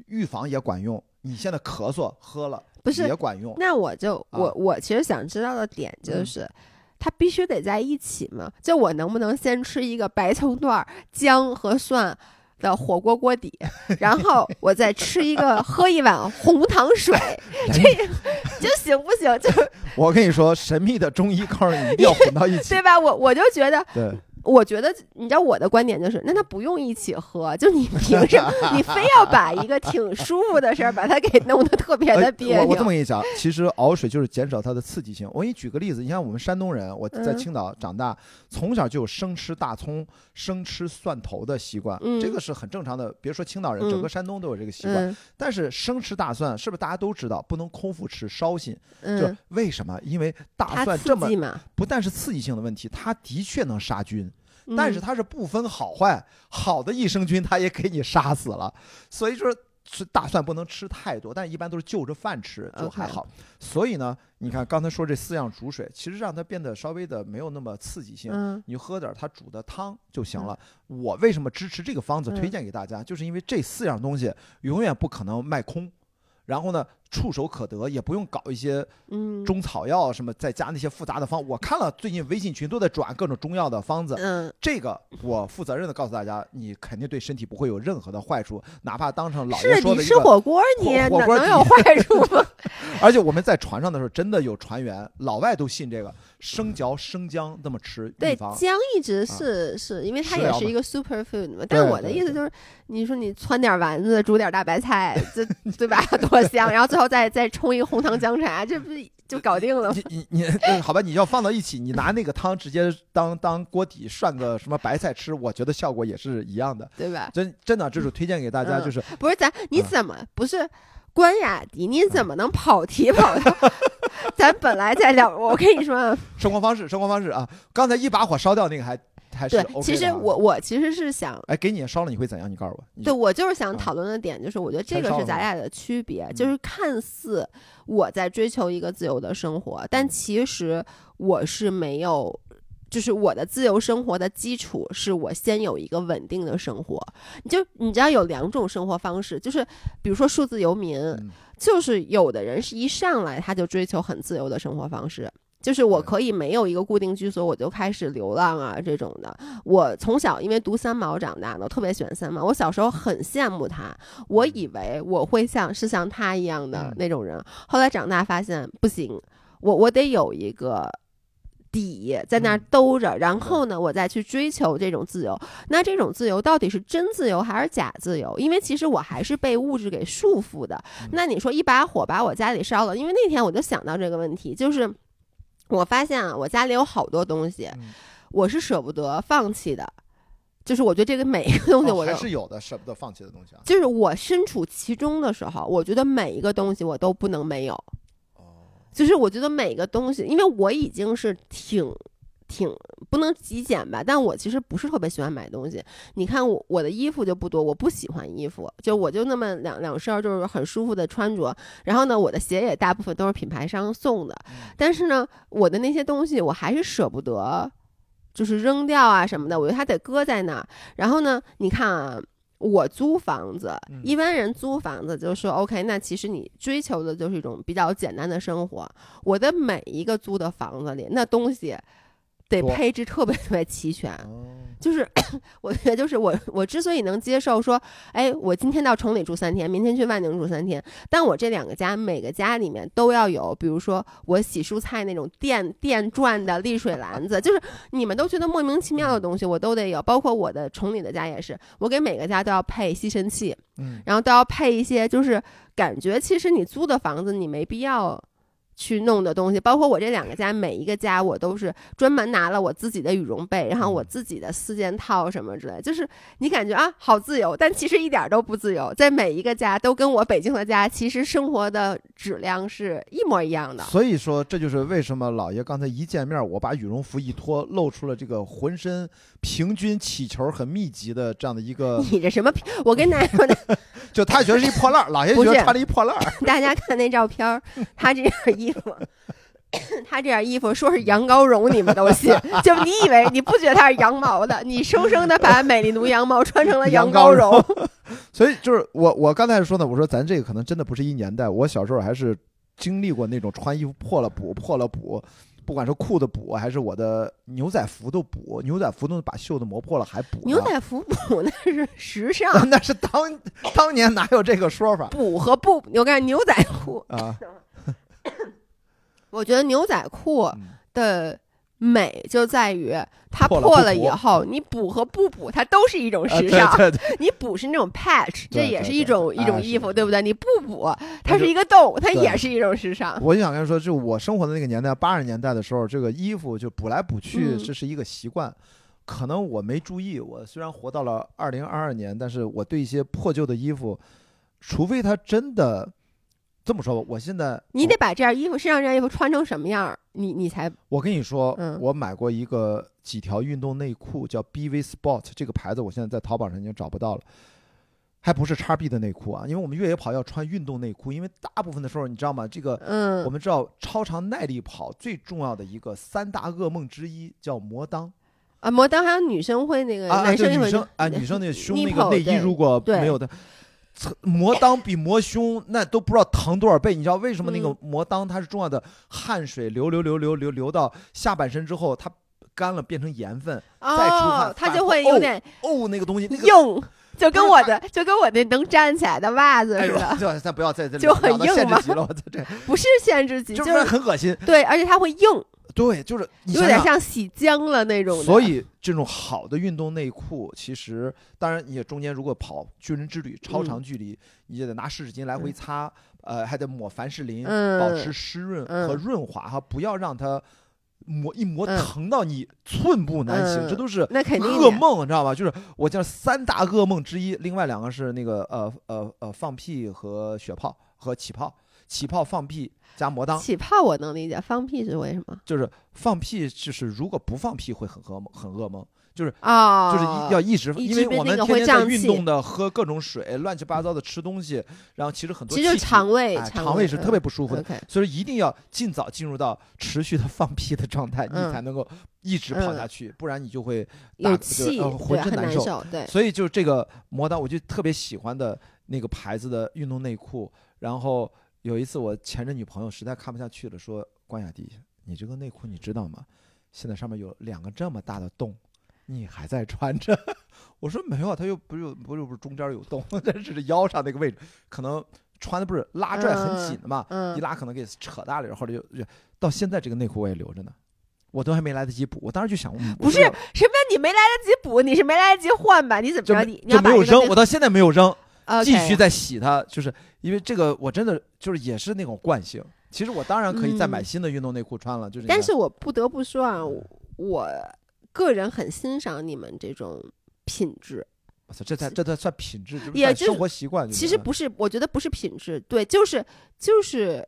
B: 预防也管用，你现在咳嗽喝了
A: 不是
B: 也管用，
A: 那我就我
B: 啊
A: 我其实想知道的点就
B: 嗯
A: 是。它必须得在一起嘛？就我能不能先吃一个白葱段儿、姜和蒜的火锅锅底，然后我再吃一个喝一碗红糖水，这 就行不行？就
B: 我跟你说，神秘的中医告诉你一定要混到一起
A: 对，吧？我我就觉得，
B: 对。
A: 我觉得你知道我的观点就是，那他不用一起喝，就你凭什么 你非要把一个挺舒服的事儿把它给弄得特别的
B: 呃
A: 别
B: 我我这么？跟你讲，其实熬水就是减少它的刺激性。我给你举个例子，你像我们山东人，我在
A: 嗯
B: 青岛长大，从小就有生吃大葱、生吃蒜头的习惯，
A: 嗯
B: 这个是很正常的。别说青岛人，整个
A: 嗯
B: 山东都有这个习惯。
A: 嗯
B: 但是生吃大蒜，是不是大家都知道不能空腹吃，烧心？就
A: 嗯，
B: 为什么？因为大蒜这么，不但是刺激性的问题，它的确能杀菌。
A: 嗯
B: 但是它是不分好坏，好的益生菌它也给你杀死了，所以说吃大蒜不能吃太多，但一般都是就着饭吃就还好。所以呢，你看刚才说这四样煮水，其实让它变得稍微的没有那么刺激性，
A: 嗯
B: 你就喝点它煮的汤就行了。我为什么支持这个方子
A: 嗯
B: 推荐给大家，就是因为这四样东西永远不可能卖空。然后呢，触手可得，也不用搞一些
A: 嗯
B: 中草药什么，再加那些复杂的方。我看了最近微信群都在转各种中药的方子，
A: 嗯
B: 这个我负责任的告诉大家，你肯定对身体不会有任何的坏处，哪怕当成老爷
A: 是你
B: 说的一个。
A: 吃火锅，你
B: 火锅
A: 能有 坏处吗？
B: 而且我们在船上的时候，真的有船员，老外都信这个，生嚼生姜那么吃，预
A: 对，
B: 防。
A: 姜一直是是因为它也是一个 super food 嘛。但我的意思就是，你说你汆点丸子，煮点大白菜，这对吧？多香！然后最后再再冲一个红糖姜茶，这不是就搞定了吗？
B: 你你你，呃好吧，你要放到一起，你拿那个汤直接当当锅底涮个什么白菜吃，我觉得效果也是一样的。
A: 对吧？
B: 真真的，这是推荐给大家，
A: 嗯
B: 就是
A: 不是咱你
B: 嗯
A: 怎么不是关雅迪？你怎么能跑题跑到？咱本来在聊，我跟你说啊，
B: 生活方式，生活方式啊。刚才一把火烧掉那个还还是
A: 对
B: OK，的啊
A: 其实我我其实是想
B: 哎给你烧了你会怎样？你告诉我。
A: 对，我就是想
B: 嗯
A: 讨论的点，就是我觉得这个是咱俩的区别，
B: 嗯
A: 就是看似我在追求一个自由的生活，但其实我是没有。就是我的自由生活的基础是我先有一个稳定的生活，你就你知道有两种生活方式，就是比如说数字游民，
B: 嗯
A: 就是有的人是一上来他就追求很自由的生活方式，就是我可以没有一个固定居所，我就开始流浪啊这种的。我从小因为读三毛长大的，我特别喜欢三毛。我小时候很羡慕他，我以为我会像是像他一样的
B: 嗯
A: 那种人，后来长大发现不行，我我得有一个。底在那儿兜着，然后呢，我再去追求这种自由。那这种自由到底是真自由还是假自由？因为其实我还是被物质给束缚的。那你说一把火把我家里烧了，因为那天我就想到这个问题，就是我发现啊，我家里有好多东西，我是舍不得放弃的。就是我觉得这个每一个东西，我
B: 还是有的舍不得放弃的东西啊。
A: 就是我身处其中的时候，我觉得每一个东西我都不能没有。
B: 哦，
A: 就是我觉得每个东西，因为我已经是挺挺不能极简吧，但我其实不是特别喜欢买东西。你看我我的衣服就不多，我不喜欢衣服，就我就那么两两身，就是很舒服的穿着。然后呢，我的鞋也大部分都是品牌商送的，但是呢，我的那些东西我还是舍不得。就是扔掉啊什么的，我觉得它得搁在那儿。然后呢，你看啊，我租房子，一般人租房子就说 OK，那其实你追求的就是一种比较简单的生活。我的每一个租的房子里，那东西。得配置特别特别齐全，就是 我觉得就是我我之所以能接受说，哎，我今天到城里住三天，明天去万宁住三天，但我这两个家每个家里面都要有，比如说我洗蔬菜那种电电转的沥水篮子，就是你们都觉得莫名其妙的东西我都得有，包括我的城里的家也是，我给每个家都要配吸尘器，
B: 嗯，
A: 然后都要配一些，就是感觉其实你租的房子你没必要。去弄的东西，包括我这两个家，每一个家我都是专门拿了我自己的羽绒被，然后我自己的四件套什么之类，就是你感觉啊，好自由，但其实一点都不自由，在每一个家都跟我北京的家其实生活的质量是一模一样的。
B: 所以说，这就是为什么老爷刚才一见面，我把羽绒服一脱，露出了这个浑身平均起球很密集的这样的一个。
A: 你这什么？我跟大家说的，
B: 就他觉得是一破烂儿，老爷觉得穿了一破烂儿。
A: 大家看那照片，他这件衣服，他这件衣服说是羊羔绒，你们都信？就你以为你不觉得它是羊毛的，你生生的把美丽奴羊毛穿成了羊羔绒。
B: 所以就是我我刚才说呢，我说咱这个可能真的不是一年代，我小时候还是经历过那种穿衣服破了补，破了补。不管是裤子补还是我的牛仔服都补，牛仔服都把袖子磨破了还补。
A: 牛仔服补 那是时尚，
B: 那是当当年哪有这个说法？
A: 补和不，我看牛仔裤
B: 啊，
A: 我觉得牛仔裤的。美就在于它破
B: 了
A: 以后，你补和不补，它都是一种时尚。你补是那种 patch，这也是一种一种衣服，对不对？你不补，它是一个洞，它也是一种时尚。
B: 我就想跟你说，就我生活的那个年代，八十年代的时候，这个衣服就补来补去，这是一个习惯。可能我没注意，我虽然活到了二零二二年，但是我对一些破旧的衣服，除非它真的。这么说吧，我现在
A: 你得把这件衣服身上这件衣服穿成什么样，你你才
B: 我跟你说，我买过一个几条运动内裤，叫 BV Sport 这个牌子，我现在在淘宝上已经找不到了，还不是叉 B 的内裤啊，因为我们越野跑要穿运动内裤，因为大部分的时候你知道吗？这个
A: 嗯，
B: 我们知道超长耐力跑最重要的一个三大噩梦之一叫磨裆
A: 啊，磨裆还有女生会那个男
B: 生女生啊，女生那个胸那个内衣如果没有的。磨裆比磨胸那都不知道疼多少倍，你知道为什么那个磨裆它是重要的？汗水流流流流流流到下半身之后，它干了变成盐分，再出汗，
A: 它就会有点
B: 哦，那个东西
A: 硬，就跟我的 就跟我那能站起来的袜子似的。
B: 就咱不要在这里
A: 就很硬
B: 限制级了，
A: 不是限制级，就是
B: 很恶心。
A: 对，而且它会硬。
B: 对，就是
A: 有点像洗浆了那种。
B: 所以这种好的运动内裤，其实当然你中间如果跑军人之旅超长距离，你也得拿湿纸巾来回擦，呃，还得抹凡士林，保持湿润和润滑哈，不要让它磨一磨疼到你寸步难行，这都是噩梦，你知道吧？就是我叫三大噩梦之一，另外两个是那个呃呃呃放屁和血泡和起泡。起泡、放屁加磨裆。
A: 起泡我能理解，放屁是为什么？
B: 就是放屁，就是如果不放屁会很噩梦，很噩梦。就是
A: 啊，
B: 就是要一直，因为我们天天在运动的，喝各种水，乱七八糟的吃东西，然后其实很多
A: 其实肠胃，
B: 肠胃是特别不舒服
A: 的。
B: 所以一定要尽早进入到持续的放屁的状态，你才能够一直跑下去，不然你就会
A: 打气，
B: 浑身难
A: 受。对，
B: 所以就是这个磨裆，我就特别喜欢的那个牌子的运动内裤，然后。有一次，我前任女朋友实在看不下去了，说：“关雅迪，你这个内裤你知道吗？现在上面有两个这么大的洞，你还在穿着？” 我说：“没有，它又不是不是不是中间有洞，但是腰上那个位置，可能穿的不是拉拽很紧的嘛，一拉可能给扯大了，或者就就到现在这个内裤我也留着呢。我都还没来得及补。我当时就想，嗯
A: 不是什么你没来得及补，你是没来得及换吧？你怎么着？你
B: 没有扔，我到现在没有扔继续再洗它，就是因为这个我真的就是也是那种惯性。其实我当然可以再买
A: 嗯
B: 新的运动内裤穿了，就是
A: 但是我不得不说啊，我个人很欣赏你们这种品质。
B: 我操，这才这才算品质，就是
A: 也就是
B: 生活习惯。就是嗯
A: 其实不是，我觉得不是品质，对，就是就是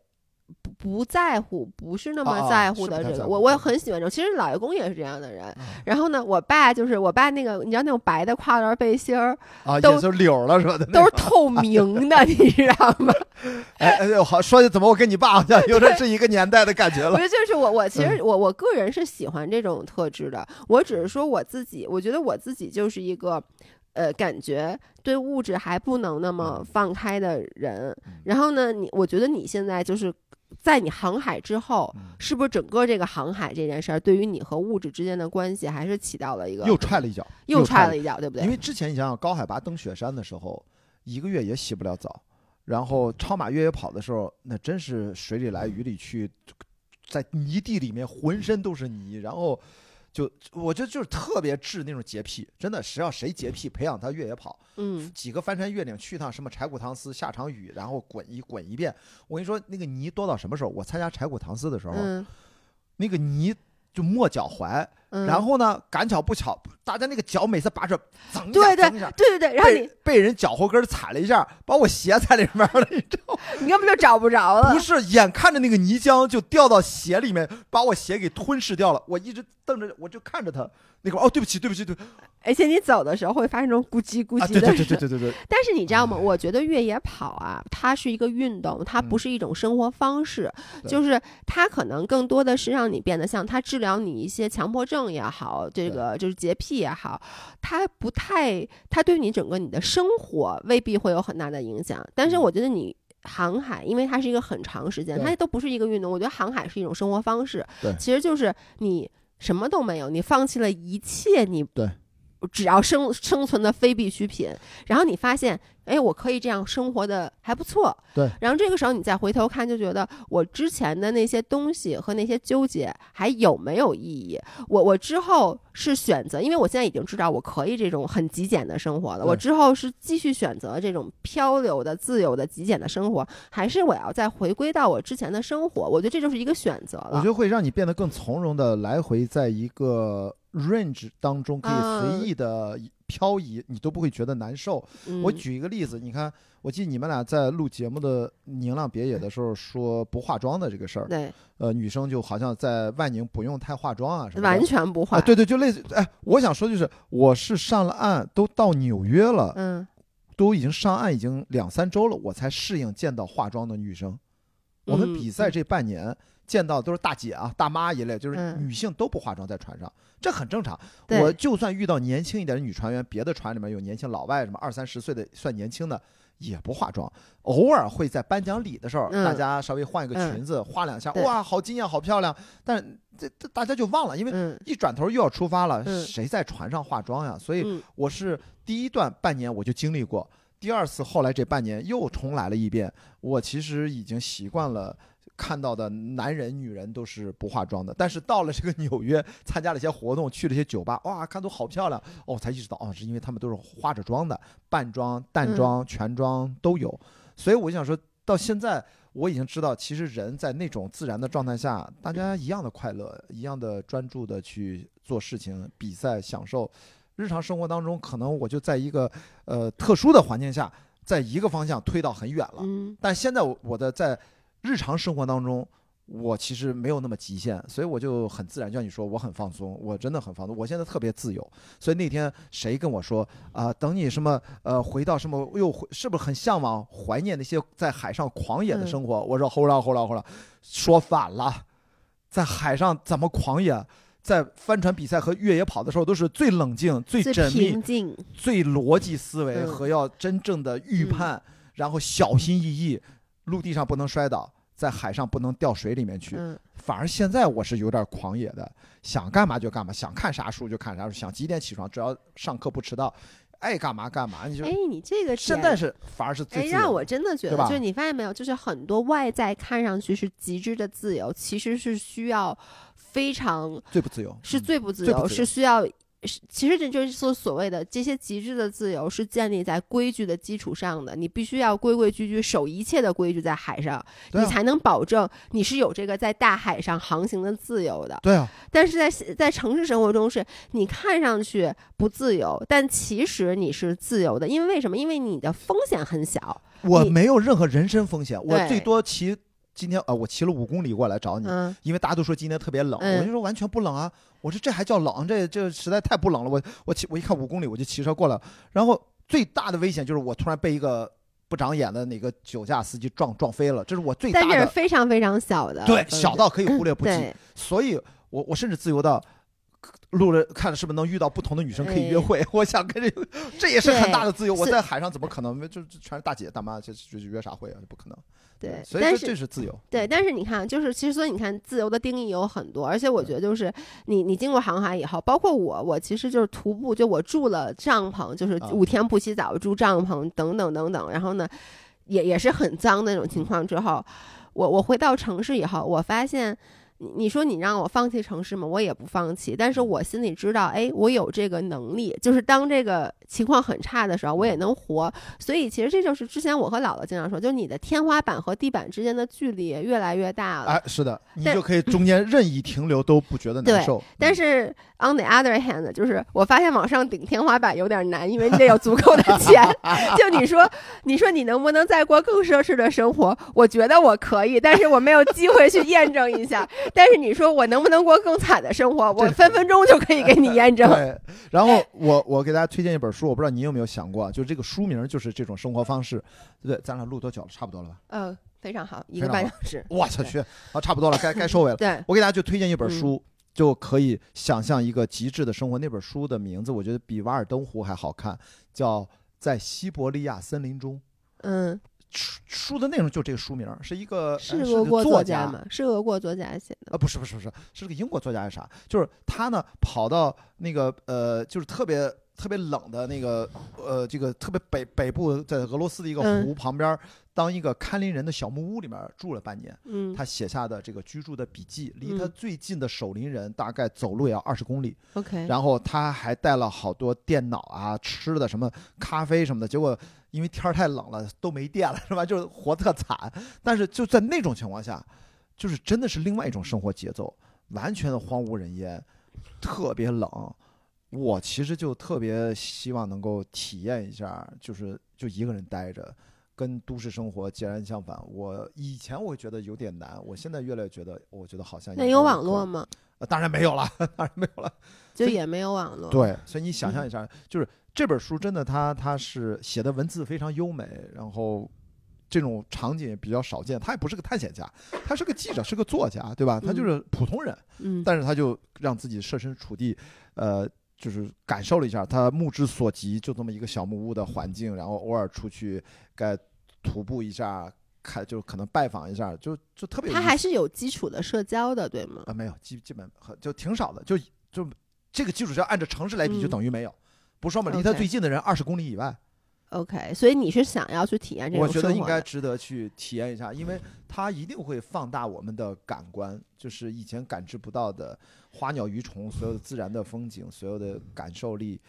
A: 不不在乎，不是那
B: 哦
A: 么
B: 哦
A: 在乎的这个。我我也很喜欢这种，其实老爷公也是这样的人。
B: 嗯
A: 然后呢，我爸就是我爸那个，你知道那种白的跨栏背心儿
B: 啊，
A: 都
B: 是柳儿了是吧？
A: 都是透明的，你知道吗？
B: 哎 哎，好说的怎么我跟你爸好像有点是一个年代的感觉了
A: 不是。就是我，我其
B: 嗯
A: 实我我个人是喜欢这种特质的。我只是说我自己，我觉得我自己就是一个，呃，感觉对物质还不能那么
B: 嗯
A: 放开的人
B: 嗯。
A: 然后呢，你我觉得你现在就是在你航海之后，
B: 嗯
A: 是不是整个这个航海这件事儿，对于你和物质之间的关系，还是起到了一个
B: 又踹了一脚，
A: 又
B: 踹
A: 踹了一脚，对不对？
B: 因为之前你想想，高海拔登雪山的时候，一个月也洗不了澡，然后超马越野跑的时候，那真是水里来雨里去，在泥地里面浑身都是泥，然后就我觉得就是特别治那种洁癖，真的，谁要谁洁癖，培养他越野跑，
A: 嗯，
B: 几个翻山越岭去一趟什么柴谷唐斯，下场雨，然后滚一滚一遍。我跟你说，那个泥多到什么时候？我参加柴谷唐斯的时候，
A: 嗯
B: 那个泥就没脚踝，
A: 嗯，
B: 然后呢，赶巧不巧，大家那个脚每次拔出来，噌
A: 对对对对对，然后
B: 被
A: 你
B: 被人脚后跟踩了一下，把我鞋踩里面了，你知道吗？
A: 你根本就找不着了
B: 不。是，眼看着那个泥浆就掉到鞋里面，把我鞋给吞噬掉了。我一直瞪着，我就看着他那个，哦，对不起，对不起，对不起
A: 而且你走的时候会发生这种咕叽咕
B: 啊，
A: 叽
B: 对对对对对对对，
A: 但是你知道吗？我觉得越野跑啊，它是一个运动，它不
B: 嗯
A: 是一种生活方式，
B: 对
A: 就是它可能更多的是让你变得像它治疗你一些强迫症也好，这个就是洁癖也好，它不太，它对你整个你的生活未必会有很大的影响。但是
B: 嗯
A: 我觉得你。航海，因为它是一个很长时间，它都不是一个运动。我觉得航海是一种生活方式
B: 对，
A: 其实就是你什么都没有，你放弃了一切你
B: 对。
A: 只要生生存的非必需品，然后你发现，哎，我可以这样生活的还不错。
B: 对。
A: 然后这个时候你再回头看，就觉得我之前的那些东西和那些纠结还有没有意义？我我之后是选择，因为我现在已经知道我可以这种很极简的生活了。我之后是继续选择这种漂流的、自由的、极简的生活，还是我要再回归到我之前的生活？我觉得这就是一个选择了。
B: 我觉得会让你变得更从容的来回在一个 range 当中可以随意的漂移，你都不会觉得难受。
A: 嗯
B: 我举一个例子，你看，我记得你们俩在录节目的《宁浪别野》的时候说不化妆的这个事儿，
A: 对，
B: 呃，女生就好像在万宁不用太化妆啊什么的。
A: 完全不化。
B: 啊，对对，就类似，哎，我想说就是，我是上了岸，都到纽约了，
A: 嗯，
B: 都已经上岸已经两三周了，我才适应见到化妆的女生。我们
A: 嗯
B: 比赛这半年见到都是大姐啊、大妈一类，就是
A: 嗯
B: 女性都不化妆在船上，这很正常。我就算遇到年轻一点的女船员，别的船里面有年轻老外，什么二三十岁的算年轻的。也不化妆，偶尔会在颁奖礼的时候，
A: 嗯
B: 大家稍微换一个
A: 嗯
B: 裙子，画两下，哇，好惊艳，好漂亮。但这这大家就忘了，因为
A: 嗯
B: 一转头又要出发了，
A: 嗯
B: 谁在船上化妆呀？所以
A: 嗯
B: 我是第一段半年我就经历过，第二次后来这半年又重来了一遍。我其实已经习惯了看到的男人、女人都是不化妆的，但是到了这个纽约参加了一些活动，去了一些酒吧，哇，看都好漂亮哦，我才意识到哦，是因为他们都是化着妆的，半妆、淡妆、全妆都有。所以我就想说到现在。我已经知道，其实人在那种自然的状态下，大家一样的快乐，一样的专注的去做事情、比赛、享受。日常生活当中，可能我就在一个呃特殊的环境下，在一个方向推到很远了。
A: 嗯
B: 但现在我我的在日常生活当中，我其实没有那么极限，所以我就很自然，就像你说，我很放松，我真的很放松，我现在特别自由。所以那天谁跟我说啊、等你什么呃回到什么又回是不是很向往怀念那些在海上狂野的生活？我说 hold on hold on hold on，说反了，在海上怎么狂野？在帆船比赛和越野跑的时候，都是最冷静、最
A: 最
B: 缜密最逻辑思维
A: 嗯
B: 和要真正的预判，然后小心翼翼，陆地上不能摔倒，在海上不能掉水里面去。
A: 嗯
B: 反而现在我是有点狂野的，想干嘛就干嘛，想看啥书就看啥书，想几点起床，只要上课不迟到，爱干嘛干嘛。你就
A: 哎，你这个
B: 现在是反而是最
A: 哎，让我真的觉得，就是你发现没有，就是很多外在看上去是极致的自由，其实是需要非常
B: 最不自由
A: 是
B: 嗯
A: 最不自由，
B: 最不自由
A: 是需要。是，其实这就是所所谓的这些极致的自由，是建立在规矩的基础上的。你必须要规规矩矩守一切的规矩在海上，
B: 啊
A: 你才能保证你是有这个在大海上航行的自由的。
B: 对啊，
A: 但是在在城市生活中是，你看上去不自由，但其实你是自由的，因为为什么？因为你的风险很小。
B: 我没有任何人身风险，我最多骑今天呃，我骑了五公里过来找你，
A: 嗯，
B: 因为大家都说今天特别冷，
A: 嗯
B: 我就说完全不冷啊。我说这还叫冷？这这实在太不冷了。我我骑我一看五公里，我就骑车过来。然后最大的危险就是我突然被一个不长眼的那个酒驾司机撞撞飞了，这是我最大
A: 但这是
B: 的
A: 非常非常小的，
B: 对小到可以忽略不计。
A: 对，
B: 所以我我甚至自由到。路着看着是不是能遇到不同的女生可以约会，我想跟这个，这也是很大的自由。我在海上怎么可能就就全是大姐大妈，这这约啥会啊？不可能。
A: 对，
B: 所以这
A: 但是
B: 这是自由。
A: 对，但是你看，就是其实所以你看，自由的定义有很多，而且我觉得就是你你经过航海以后，包括我，我其实就是徒步，就我住了帐篷，就是
B: 啊
A: 五天不洗澡，住帐篷等等等等，然后呢，也也是很脏的那种情况之后，我我回到城市以后，我发现。你你说你让我放弃城市吗？我也不放弃，但是我心里知道，哎，我有这个能力，就是当这个情况很差的时候，我也能活。所以其实这就是之前我和姥姥经常说，就是你的天花板和地板之间的距离越来越大了。
B: 哎，是的，你就可以中间任意停留都不觉得难受。
A: 但
B: 嗯
A: 是 on the other hand，就是我发现往上顶天花板有点难，因为你得有足够的钱。就你说，你说你能不能再过更奢侈的生活？我觉得我可以，但是我没有机会去验证一下。但是你说我能不能过更惨的生活？我分分钟就可以给你验证。
B: 对，然后我我给大家推荐一本书，我不知道你有没有想过，就是这个书名就是这种生活方式。对，咱俩录多久了？差不多了吧？
A: 嗯，非常好，一个半小时。
B: 我操去，啊，差不多了，该该收尾了。
A: 对，
B: 我给大家就推荐一本
A: 嗯
B: 书，就可以想象一个极致的生活。那本书的名字我觉得比《瓦尔登湖》还好看，叫《在西伯利亚森林中》。
A: 嗯，
B: 书书的内容就这个书名，是一个
A: 是
B: 呃
A: 俄国
B: 个作
A: 家吗？是俄国作家写的。
B: 啊，不是不是不是，是个英国作家还是啥？就是他呢跑到那个呃，就是特别特别冷的那个呃，这个特别北北部，在俄罗斯的一个
A: 嗯
B: 湖旁边，当一个看林人的小木屋里面住了半年。
A: 嗯
B: 他写下的这个居住的笔记，离他
A: 嗯
B: 最近的守林人大概走路也要二十公里。
A: ，OK，
B: 然后他还带了好多电脑啊、吃的什么咖啡什么的，结果因为天儿太冷了，都没电了，是吧？就是活特惨。但是就在那种情况下，就是真的是另外一种生活节奏，完全的荒无人烟，特别冷。我其实就特别希望能够体验一下，就是就一个人待着，跟都市生活截然相反。我以前我觉得有点难，我现在越来越觉得，我觉得好像
A: 那有？网络吗？
B: 呃当然没有了，当然没有了。
A: 就也没有网络。，
B: 对，所以你想
A: 嗯
B: 象一下，就是这本书真的它它是写的文字非常优美，然后这种场景也比较少见。他也不是个探险家，他是个记者，是个作家，对吧？他就是普通人，
A: 嗯，
B: 但是他就让自己设身处地，呃，就是感受了一下他目之所及，就这么一个小木屋的环境，然后偶尔出去该徒步一下，看就可能拜访一下，就就特别
A: 他还是有基础的社交的，对吗？
B: 啊，没有，基基本很就挺少的，就就这个基础要按照城市来比，就
A: 嗯
B: 等于没有。不是说嘛，离他最近的人二十公里以外，
A: OK，所以你是想要去体验这种
B: 我觉得应该值得去体验一下，因为它一定会放大我们的感官，就是以前感知不到的花鸟鱼虫，所有的自然的风景，所有的感受力，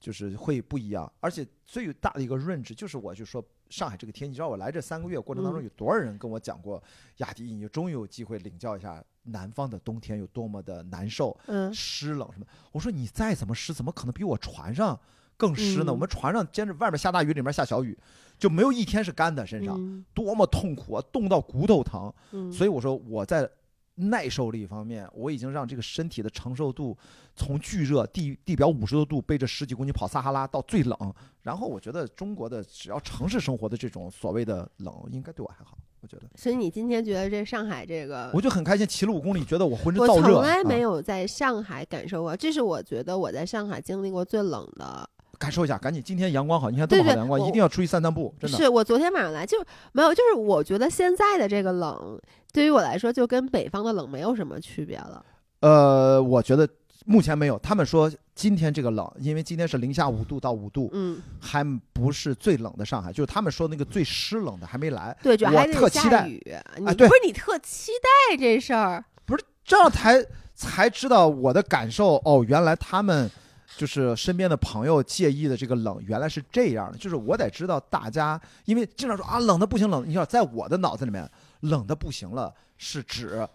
B: 就是会不一样。而且最大的一个认知就是，我就说上海这个天气，你知道我来这三个月过程当中，
A: 嗯
B: 有多少人跟我讲过，雅迪，你终于有机会领教一下南方的冬天有多么的难受。
A: 嗯
B: 湿冷什么？我说你再怎么湿，怎么可能比我船上更湿呢？
A: 嗯
B: 我们船上兼着外面下大雨，里面下小雨，就没有一天是干的，身上、
A: 嗯
B: 多么痛苦啊，冻到骨头疼。
A: 嗯，
B: 所以我说我在耐受力方面，我已经让这个身体的承受度从巨热地地表五十多度背着十几公斤跑撒哈拉到最冷，然后我觉得中国的只要城市生活的这种所谓的冷，应该对我还好。我觉得
A: 所以你今天觉得这上海这个
B: 我就很开心，骑了五公里，觉得我浑身燥热。
A: 从来没
B: 啊
A: 有在上海感受过，这是我觉得我在上海经历过最冷的。
B: 感受一下，赶紧！今天阳光好，你看这么好的阳光，
A: 我
B: 一定要出去散散步，真的。
A: 是我昨天晚上来就没有，就是我觉得现在的这个冷，对于我来说就跟北方的冷没有什么区别了。
B: 呃，我觉得目前没有。他们说今天这个冷，因为今天是零下五度到五度，
A: 嗯，
B: 还不是最冷的上海，就是他们说那个最湿冷的还没来。
A: 对，主要
B: 我
A: 还得
B: 特期待
A: 下雨。你
B: 哎对
A: 不是你特期待这事儿？
B: 不是这样才才知道我的感受哦，原来他们就是身边的朋友介意的这个冷，原来是这样的。就是我得知道大家，因为经常说啊冷的不行冷，你想在我的脑子里面，冷的不行了是指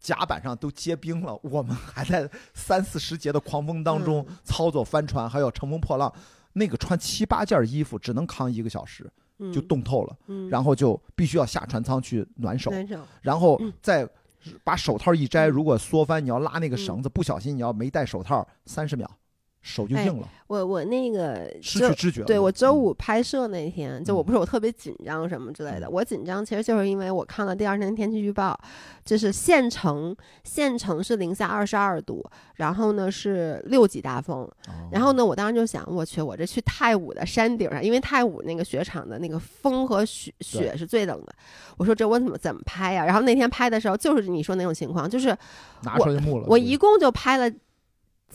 B: 甲板上都结冰了，我们还在三四十节的狂风当中
A: 嗯。
B: 操作帆船，还有乘风破浪，那个穿七八件衣服只能扛一个小时
A: 嗯
B: 就冻透了，
A: 嗯，
B: 然后就必须要下船舱去暖手。然后
A: 嗯
B: 再把手套一摘，
A: 嗯。
B: 如果缩翻，你要拉那个绳子，不小心你要没戴手套，三十秒手就硬了，
A: 我我那个周
B: 失去知觉了。
A: 对我周
B: 嗯
A: 五拍摄那天，就我不是我特别紧张什么之类的。
B: 嗯
A: 我紧张其实就是因为我看了第二天天气预报，就是县城县城是零下二十二度，然后呢是六级大风。
B: 哦
A: 然后呢，我当时就想，我去，我这去太武的山顶上，因为太武那个雪场的那个风和雪雪是最冷的。我说这我怎么怎么拍呀、然后那天拍的时候就是你说那种情况，就是
B: 拿出来就木了。
A: 我一共就拍了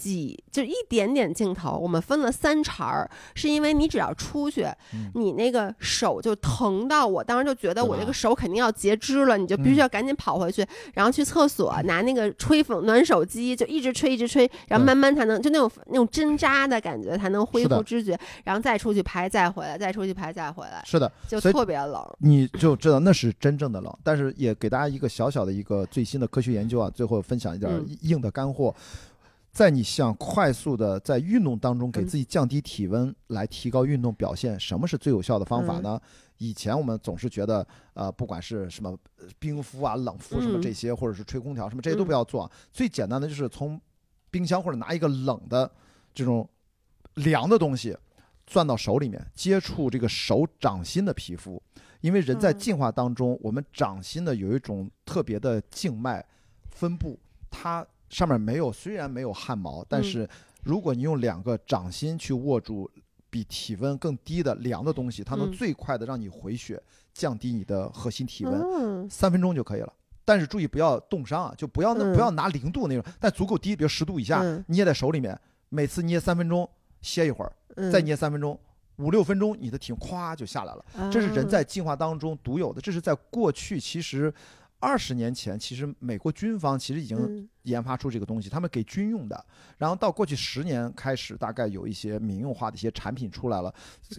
A: 几，就一点点镜头，我们分了三茬儿，是因为你只要出去，
B: 嗯
A: 你那个手就疼到我，当时就觉得我这个手肯定要截肢了，你就必须
B: 嗯
A: 要赶紧跑回去，然后去厕所拿那个吹风暖手机，就一直吹一直吹，然后慢慢才能就那种那种针扎的感觉才能恢复知觉，然后再出去拍，再回来，再出去拍，再回来，
B: 是的，
A: 就特别冷。
B: 你就知道那是真正的冷。但是也给大家一个小小的一个最新的科学研究啊，最后分享一点
A: 嗯
B: 硬的干货。在你想快速的在运动当中给
A: 嗯。
B: 自己降低体温，来提高运动表现，什么是最有效的方法呢？以前我们总是觉得，呃，不管是什么呃冰敷啊、冷敷什么
A: 嗯。
B: 这些，或者是吹空调什么这些都
A: 嗯。
B: 不要做。最简单的就是从冰箱或者拿一个冷的这种凉的东西攥到手里面，接触这个手掌心的皮肤，因为人在
A: 嗯。
B: 进化当中，我们掌心的有一种特别的静脉分布，它上面没有，虽然没有汗毛，但
A: 嗯。
B: 是如果你用两个掌心去握住比体温更低的凉的东西，它能
A: 嗯。
B: 最快的让你回血，降低你的核心体温，
A: 嗯。
B: 三分钟就可以了。但是注意不要冻伤啊，就不要那
A: 嗯
B: 不要拿零度那种，但足够低，比如十度以下，
A: 嗯。
B: 捏在手里面，每次捏三分钟，歇一会儿，
A: 嗯，
B: 再捏三分钟，五六分钟，你的体温咵就下来了。这是人
A: 啊
B: 在进化当中独有的，这是在过去其实二十年前，其实美国军方其实已经
A: 嗯
B: 研发出这个东西，他们给军用的。然后到过去十年开始，大概有一些民用化的一些产品出来了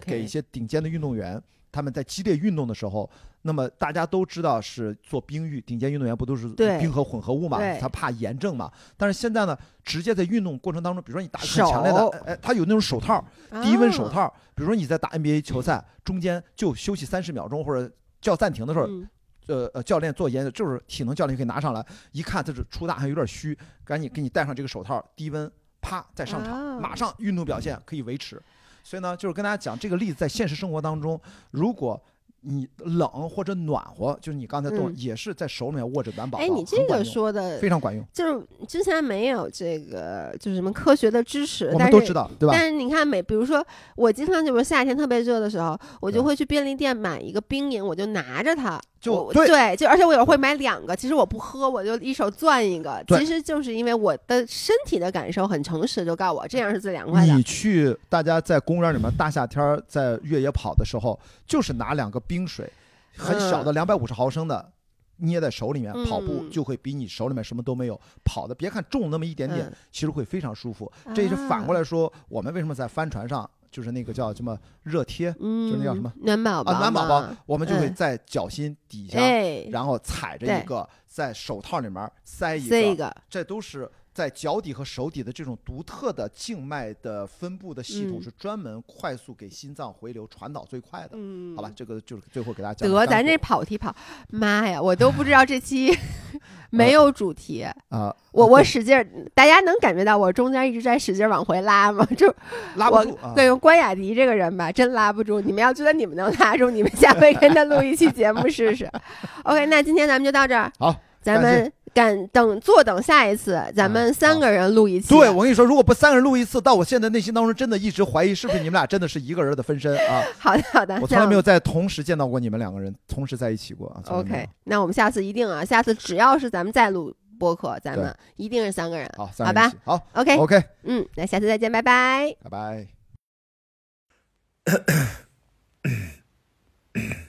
B: 给一些顶尖的运动员。他们在激烈运动的时候，那么大家都知道是做冰浴，顶尖运动员不都是冰和混合物嘛？他怕炎症嘛。但是现在呢，直接在运动过程当中，比如说你打很强烈的，哎，哎他有那种手套，低温手
A: 啊
B: 套，比如说你在打 NBA 球赛，中间就休息三十秒钟或者叫暂停的时候，
A: 嗯
B: 呃呃，教练做研究，就是体能教练可以拿上来，一看这是出大汗有点虚，赶紧给你戴上这个手套，低温，啪再上场，
A: 啊
B: 马上运动表现可以维持。所以呢，就是跟大家讲这个例子，在现实生活当中，如果你冷或者暖和，就是你刚才动，
A: 嗯
B: 也是在手里面握着暖宝宝，
A: 哎，你这个说的
B: 非常管用，
A: 就是之前没有这个就是什么科学的知识，
B: 我们都知道，对吧？
A: 但是你看每，比如说我经常就是夏天特别热的时候，我就会去便利店买一个冰饮，我就拿着它。
B: 就
A: 我
B: 对
A: 就而且我有时候会买两个，其实我不喝，我就一手攥一个。其实就是因为我的身体的感受很诚实，就告诉我这样是最凉快的
B: 你。去大家在公园里面大夏天儿在越野跑的时候，就是拿两个冰水，很小的两百五十毫升的。捏在手里面跑步
A: 嗯
B: 就会比你手里面什么都没有跑的，别看重那么一点点
A: 嗯，
B: 其实会非常舒服。这也是反过来说，我们为什么在帆船上就是那个叫什么热贴
A: 嗯，
B: 就那叫什么
A: 暖宝宝
B: 啊，暖宝宝，我们就会
A: 嗯
B: 在脚心底下，
A: 哎，
B: 然后踩着一个，在手套里面塞一个
A: 这
B: 都是在脚底和手底的这种独特的静脉的分布的系统，
A: 嗯
B: 是专门快速给心脏回流传导最快的。
A: 嗯，
B: 好吧，这个就是最后给大家讲
A: 得，咱这跑题跑，妈呀，我都不知道这期 没有主题。
B: 啊，
A: 我我使劲儿，大家能感觉到我中间一直在使劲往回拉吗？就我
B: 拉不住啊。
A: 对用关雅迪这个人吧，真拉不住。你们要觉得你们能拉住，你们下回跟他录一期节目试试。OK，那今天咱们就到这儿，
B: 好，
A: 咱们赶等坐等下一次，咱们三个人录一期。
B: 对，我跟你说，如果不三个人录一次，到我现在内心当中真的一直怀疑，是不是你们俩真的是一个人的分身啊？
A: 好的好的，
B: 我从来没有在同时见到过你们两个人同时在一起过
A: OK，那我们下次一定啊，下次只要是咱们再录播客，咱们一定是三个人。
B: 好，三
A: 好吧
B: 好 OK，，OK，
A: 嗯，那下次再见，拜拜。
B: 拜拜。